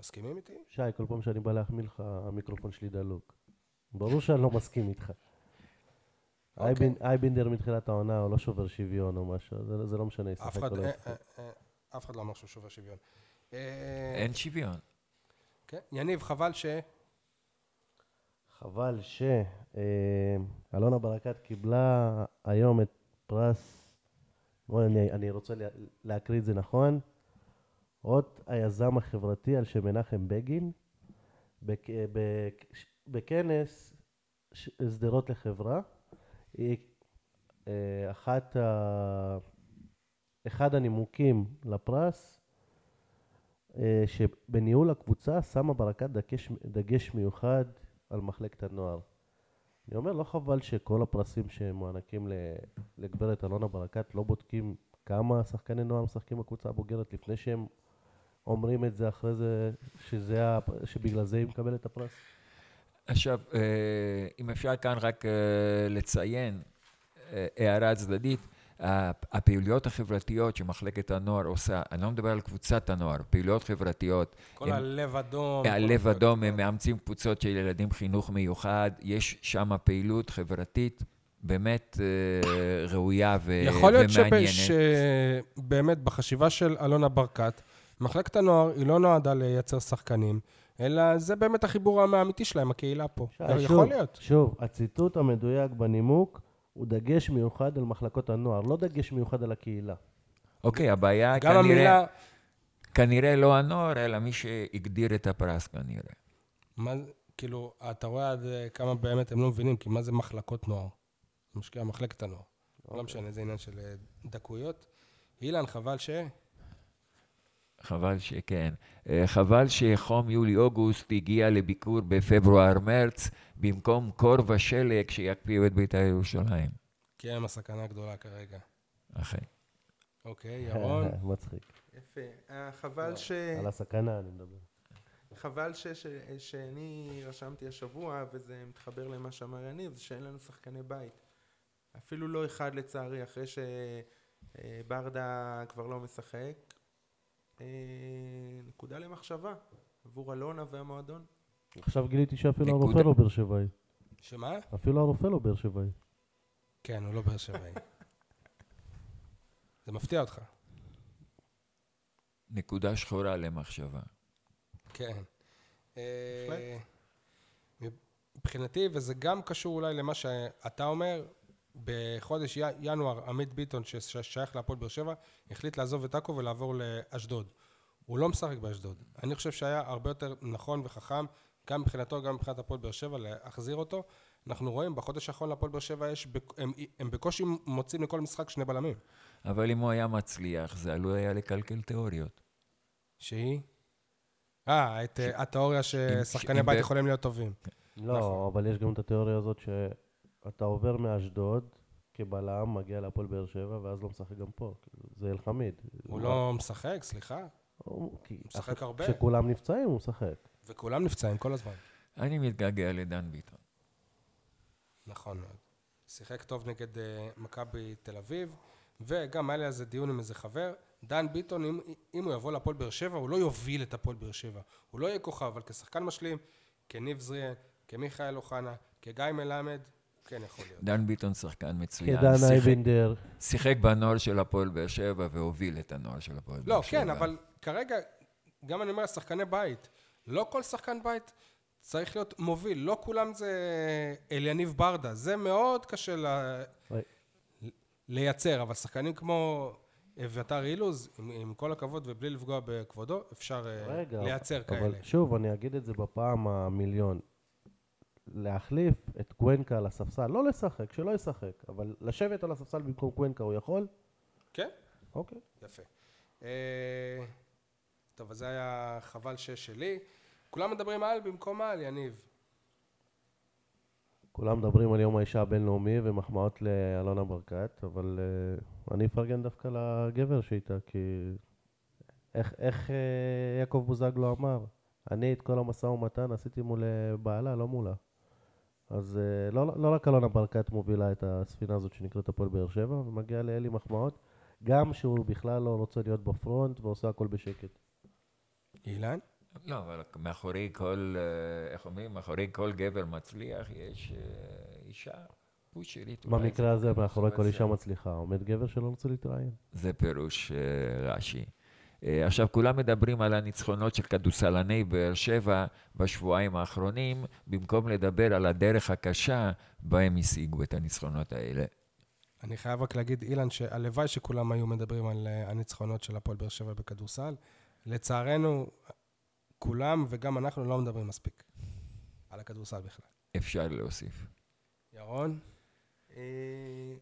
מסכימים איתי? שי, כל פעם שאני בא להחמיא לך, המיקרופון שלי דלוק. ברור שאני לא מסכים איתך. אוקיי. אייבינ- אייבינדר מתחילת העונה הוא לא שובר שוויון או משהו, זה- זה לא משנה, אף ישחק אחד, או לא אה, ישחק. אה, אף אחד לא אמר שהוא שובר שוויון. אה, אין שוויון. כן. יניב, חבל ש... חבל שאלונה ברקת קיבלה היום את פרס, בוא, אני, רוצה לה, להקריא את זה נכון, אות היזם החברתי על שם מנחם בגין, בק, בק, בכנס ש- שדרות לחברה. היא אה, אחת ה... אחד הנימוקים לפרס, אה, שבניהול הקבוצה שמה ברקת דגש, דגש מיוחד על מחלקת הנוער. אני אומר, לא חבל שכל הפרסים שמוענקים לגברת אלונה ברקת לא בודקים כמה שחקני נוער משחקים בקבוצה הבוגרת לפני שהם אומרים את זה אחרי זה, שזה, הפ- שבגלל זה היא מקבלת את הפרס? עכשיו, אה, אם אפשר כאן רק אה, לציין אה, הערה צדדית, הפ- הפעילויות החברתיות שמחלקת הנוער עושה, אני לא מדבר על קבוצת הנוער, פעילויות חברתיות, כל הם- הלב אדום. הלב אדום. הם מאמצים קבוצות של ילדים חינוך מיוחד, יש שם פעילות חברתית באמת ראויה ו- יכול להיות ומעניינת. שב- שבאמת בחשיבה של אלונה ברקת, מחלקת הנוער היא לא נועדה לייצר שחקנים, אלא זה באמת החיבור האמיתי שלהם, הקהילה פה. שי, יכול שוב, להיות. שוב, הציטוט המדויק בנימוק הוא דגש מיוחד על מחלקות הנוער, לא דגש מיוחד על הקהילה. אוקיי, הבעיה גם כנראה, המילה... כנראה לא הנוער, אלא מי שהגדיר את הפרס כנראה. מה, זה- כאילו, אתה רואה עד אה, כמה באמת הם לא מבינים, כי מה זה מחלקות נוער? משקיע מחלקת הנוער. לא משנה, זה עניין של אה, דקויות. אילן, חבל ש... חבל שכן. אה, חבל שחום יולי-אוגוסט הגיע לביקור בפברואר-מרץ, במקום קור ושלג שיקפיאו את בית"ר ירושלים. כי הם הסכנה הגדולה כרגע. אכן. אוקיי, ירון. מצחיק. יפה. אה, חבל ש... על הסכנה אני מדבר. חבל ש, ש, שאני רשמתי השבוע, וזה מתחבר למה שאמר יניב, זה שאין לנו שחקני בית. אפילו לא אחד לצערי, אחרי שברדה כבר לא משחק. אה, נקודה למחשבה עבור אלונה והמועדון. עכשיו גיליתי שאפילו. הרופא לא באר שבעי. שמה? אפילו הרופא לא באר שבעי. כן, הוא לא באר שבעי. זה מפתיע אותך. נקודה שחורה למחשבה. כן. אה, מבחינתי, וזה גם קשור אולי למה שאתה אומר, בחודש ינואר עמית ביטון, ששייך להפועל באר שבע, החליט לעזוב את עכו ולעבור לאשדוד. הוא לא משחק באשדוד. אני חושב שהיה הרבה יותר נכון וחכם גם מבחינתו, גם מבחינת הפועל באר שבע, להחזיר אותו. אנחנו רואים, בחודש האחרון להפועל באר שבע יש, הם, הם בקושי מוצאים לכל משחק שני בלמים. אבל אם הוא היה מצליח, זה עלול היה לקלקל תיאוריות. שהיא? אה, את אה, התיאוריה ששחקני בית ב- יכולים להיות טובים. לא, נכון. אבל יש גם את התיאוריה הזאת שאתה עובר מאשדוד כבלם, מגיע להפועל באר שבע, ואז לא משחק גם פה. זה אלחמיד. הוא לא משחק, סליחה. הוא כי- משחק הרבה. כשכולם נפצעים הוא משחק. וכולם נפצעים כל הזמן. אני מתגעגע לדן ביטון. נכון מאוד. שיחק טוב נגד אה, מכבי תל אביב, וגם היה לי על זה דיון עם איזה חבר. דן ביטון, אם, אם הוא יבוא להפועל באר שבע, הוא לא יוביל את הפועל באר שבע. הוא לא יהיה כוכב, אבל כשחקן משלים, כניב זריאן, כמיכאל אוחנה, כגיא מלמד, כן יכול להיות. דן ביטון שחקן מצוין. כדן שיחק- אייבינדר. שיחק בנוער של הפועל באר שבע והוביל את הנוער של הפועל באר לא, שבע. כן, אבל כרגע, גם אני אומר, שחקני בית, לא כל שחקן בית צריך להיות מוביל, לא כולם זה אליניב ברדה, זה מאוד קשה ל... לייצר, אבל שחקנים כמו אביתר אילוז, עם, עם כל הכבוד ובלי לפגוע בכבודו, אפשר אה, רגע, לייצר כאלה. אבל שוב, אני אגיד את זה בפעם המיליון. להחליף את קוונקה על הספסל, לא לשחק, שלא ישחק, אבל לשבת על הספסל במקום קוונקה הוא יכול? כן, אוקיי. יפה. אה, טוב, אז זה היה חבל שש שלי. כולם מדברים על במקום על, יניב. כולם מדברים על יום האישה הבינלאומי ומחמאות לאלונה ברקת, אבל uh, אני אפרגן דווקא לגבר שאיתה, כי איך, איך uh, יעקב בוזגלו אמר? אני את כל המשא ומתן עשיתי מול בעלה, לא מולה. אז uh, לא, לא רק אלונה ברקת מובילה את הספינה הזאת שנקראת הפועל באר שבע, ומגיע לאלי מחמאות, גם שהוא בכלל לא רוצה להיות בפרונט ועושה הכל בשקט. אילן? לא, אבל מאחורי כל, אה, איך אומרים? מאחורי כל גבר מצליח יש אה, אישה פושרית. במקרה הזה, מאחורי כל אישה מצליחה, עומד גבר שלא רוצה להתראיין. זה פירוש אה, רש"י. אה, עכשיו, כולם מדברים על הניצחונות של כדורסלני באר שבע בשבועיים האחרונים, במקום לדבר על הדרך הקשה בה הם השיגו את הניצחונות האלה. אני חייב רק להגיד, אילן, שהלוואי שכולם היו מדברים על אה, הניצחונות של הפועל באר שבע בכדורסל. לצערנו, כולם וגם אנחנו לא מדברים מספיק על הכדורסל בכלל. אפשר להוסיף. ירון? אה,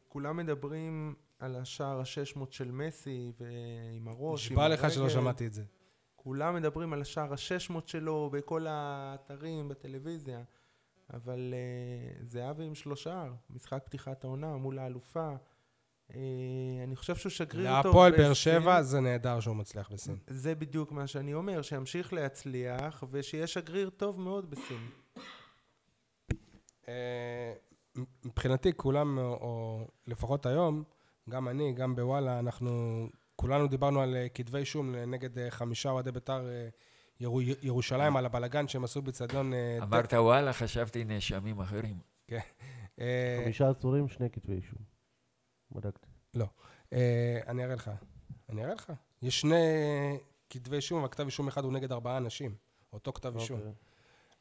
כולם מדברים על השער ה-600 של מסי ועם הראש, עם נשבע לך שלא הרגל. שמעתי את זה. כולם מדברים על השער ה-600 שלו בכל האתרים, בטלוויזיה, אבל uh, זהבי עם שלושה, משחק פתיחת העונה מול האלופה. Uh, אני חושב שהוא שגריר טוב להפועל באר. שבע זה נהדר שהוא מצליח בסין. זה בדיוק מה שאני אומר, שימשיך להצליח ושיהיה שגריר טוב מאוד בסין. אה, מבחינתי כולם, או לפחות היום, גם אני, גם בוואלה, אנחנו כולנו דיברנו על אה, כתבי אישום נגד אה, חמישה אוהדי בית"ר אה, ירו- ירושלים, על הבלגן שהם עשו באצטדיון... אה, אמרת וואלה, חשבתי נאשמים אחרים. אה, חמישה עצורים, שני כתבי אישום. בדקתי. אה, אני אראה לך. אני אראה לך. יש שני כתבי אישום, אבל כתב אישום אחד הוא נגד ארבעה אנשים. אותו כתב אישום. אוקיי.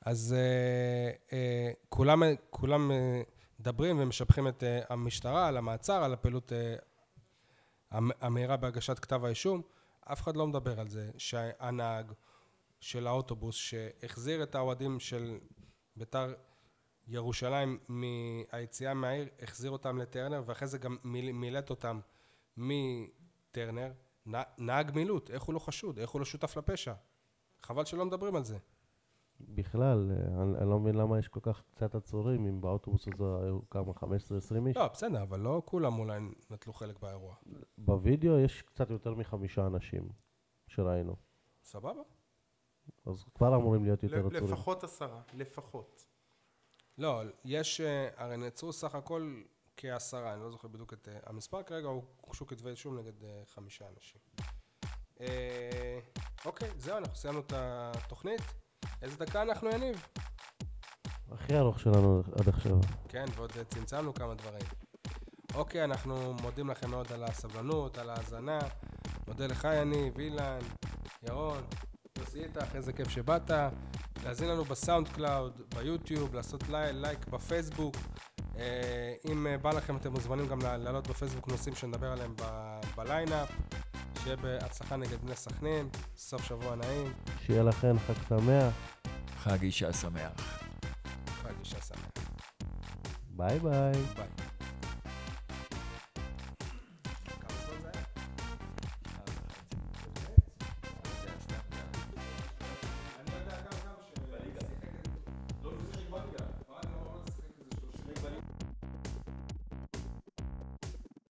אז אה, אה, כולם, כולם אה, מדברים ומשבחים את אה, המשטרה על המעצר, על הפעילות אה, המ- המהירה בהגשת כתב האישום. אף אחד לא מדבר על זה שהנהג של האוטובוס שהחזיר את האוהדים של בית"ר ירושלים מהיציאה מהעיר, החזיר אותם לטרנר, ואחרי זה גם מיל- מילט אותם מטרנר. נהג מילוט, איך הוא לא חשוד? איך הוא לא שותף לפשע? חבל שלא מדברים על זה. בכלל, אני, אני לא מבין למה יש כל כך קצת עצורים, אם באוטובוס הזה היו כמה, 15-20 איש. לא, בסדר, אבל לא כולם אולי נטלו חלק באירוע. בווידאו יש קצת יותר מחמישה אנשים שראינו. סבבה? אז כבר אמורים להיות יותר עצורים. לפחות עשרה, לפחות. לא, יש, אה, הרי נעצרו סך הכל כעשרה, אני לא זוכר בדיוק את אה, המספר, כרגע הוגשו כתבי אישום נגד אה, חמישה אנשים. אה, אוקיי, זהו, אנחנו סיימנו את התוכנית. איזה דקה אנחנו, יניב? הכי ארוך שלנו עד עכשיו. כן, ועוד אה, צמצמנו כמה דברים. אוקיי, אנחנו מודים לכם מאוד על הסבלנות, על ההאזנה. מודה לך, יניב, אילן, ירון, יוסי איתך, איזה כיף שבאת. להאזין לנו בסאונד קלאוד, ביוטיוב, לעשות לי, לייק בפייסבוק. אה, אם אה, בא לכם, אתם מוזמנים גם להעלות בפייסבוק נושאים שנדבר עליהם ב- בליינאפ. שיהיה בהצלחה נגד בני סכנין, סוף שבוע נעים. שיהיה לכן חג שמח. חג אישה שמח. חג אישה שמח. ביי ביי. ביי.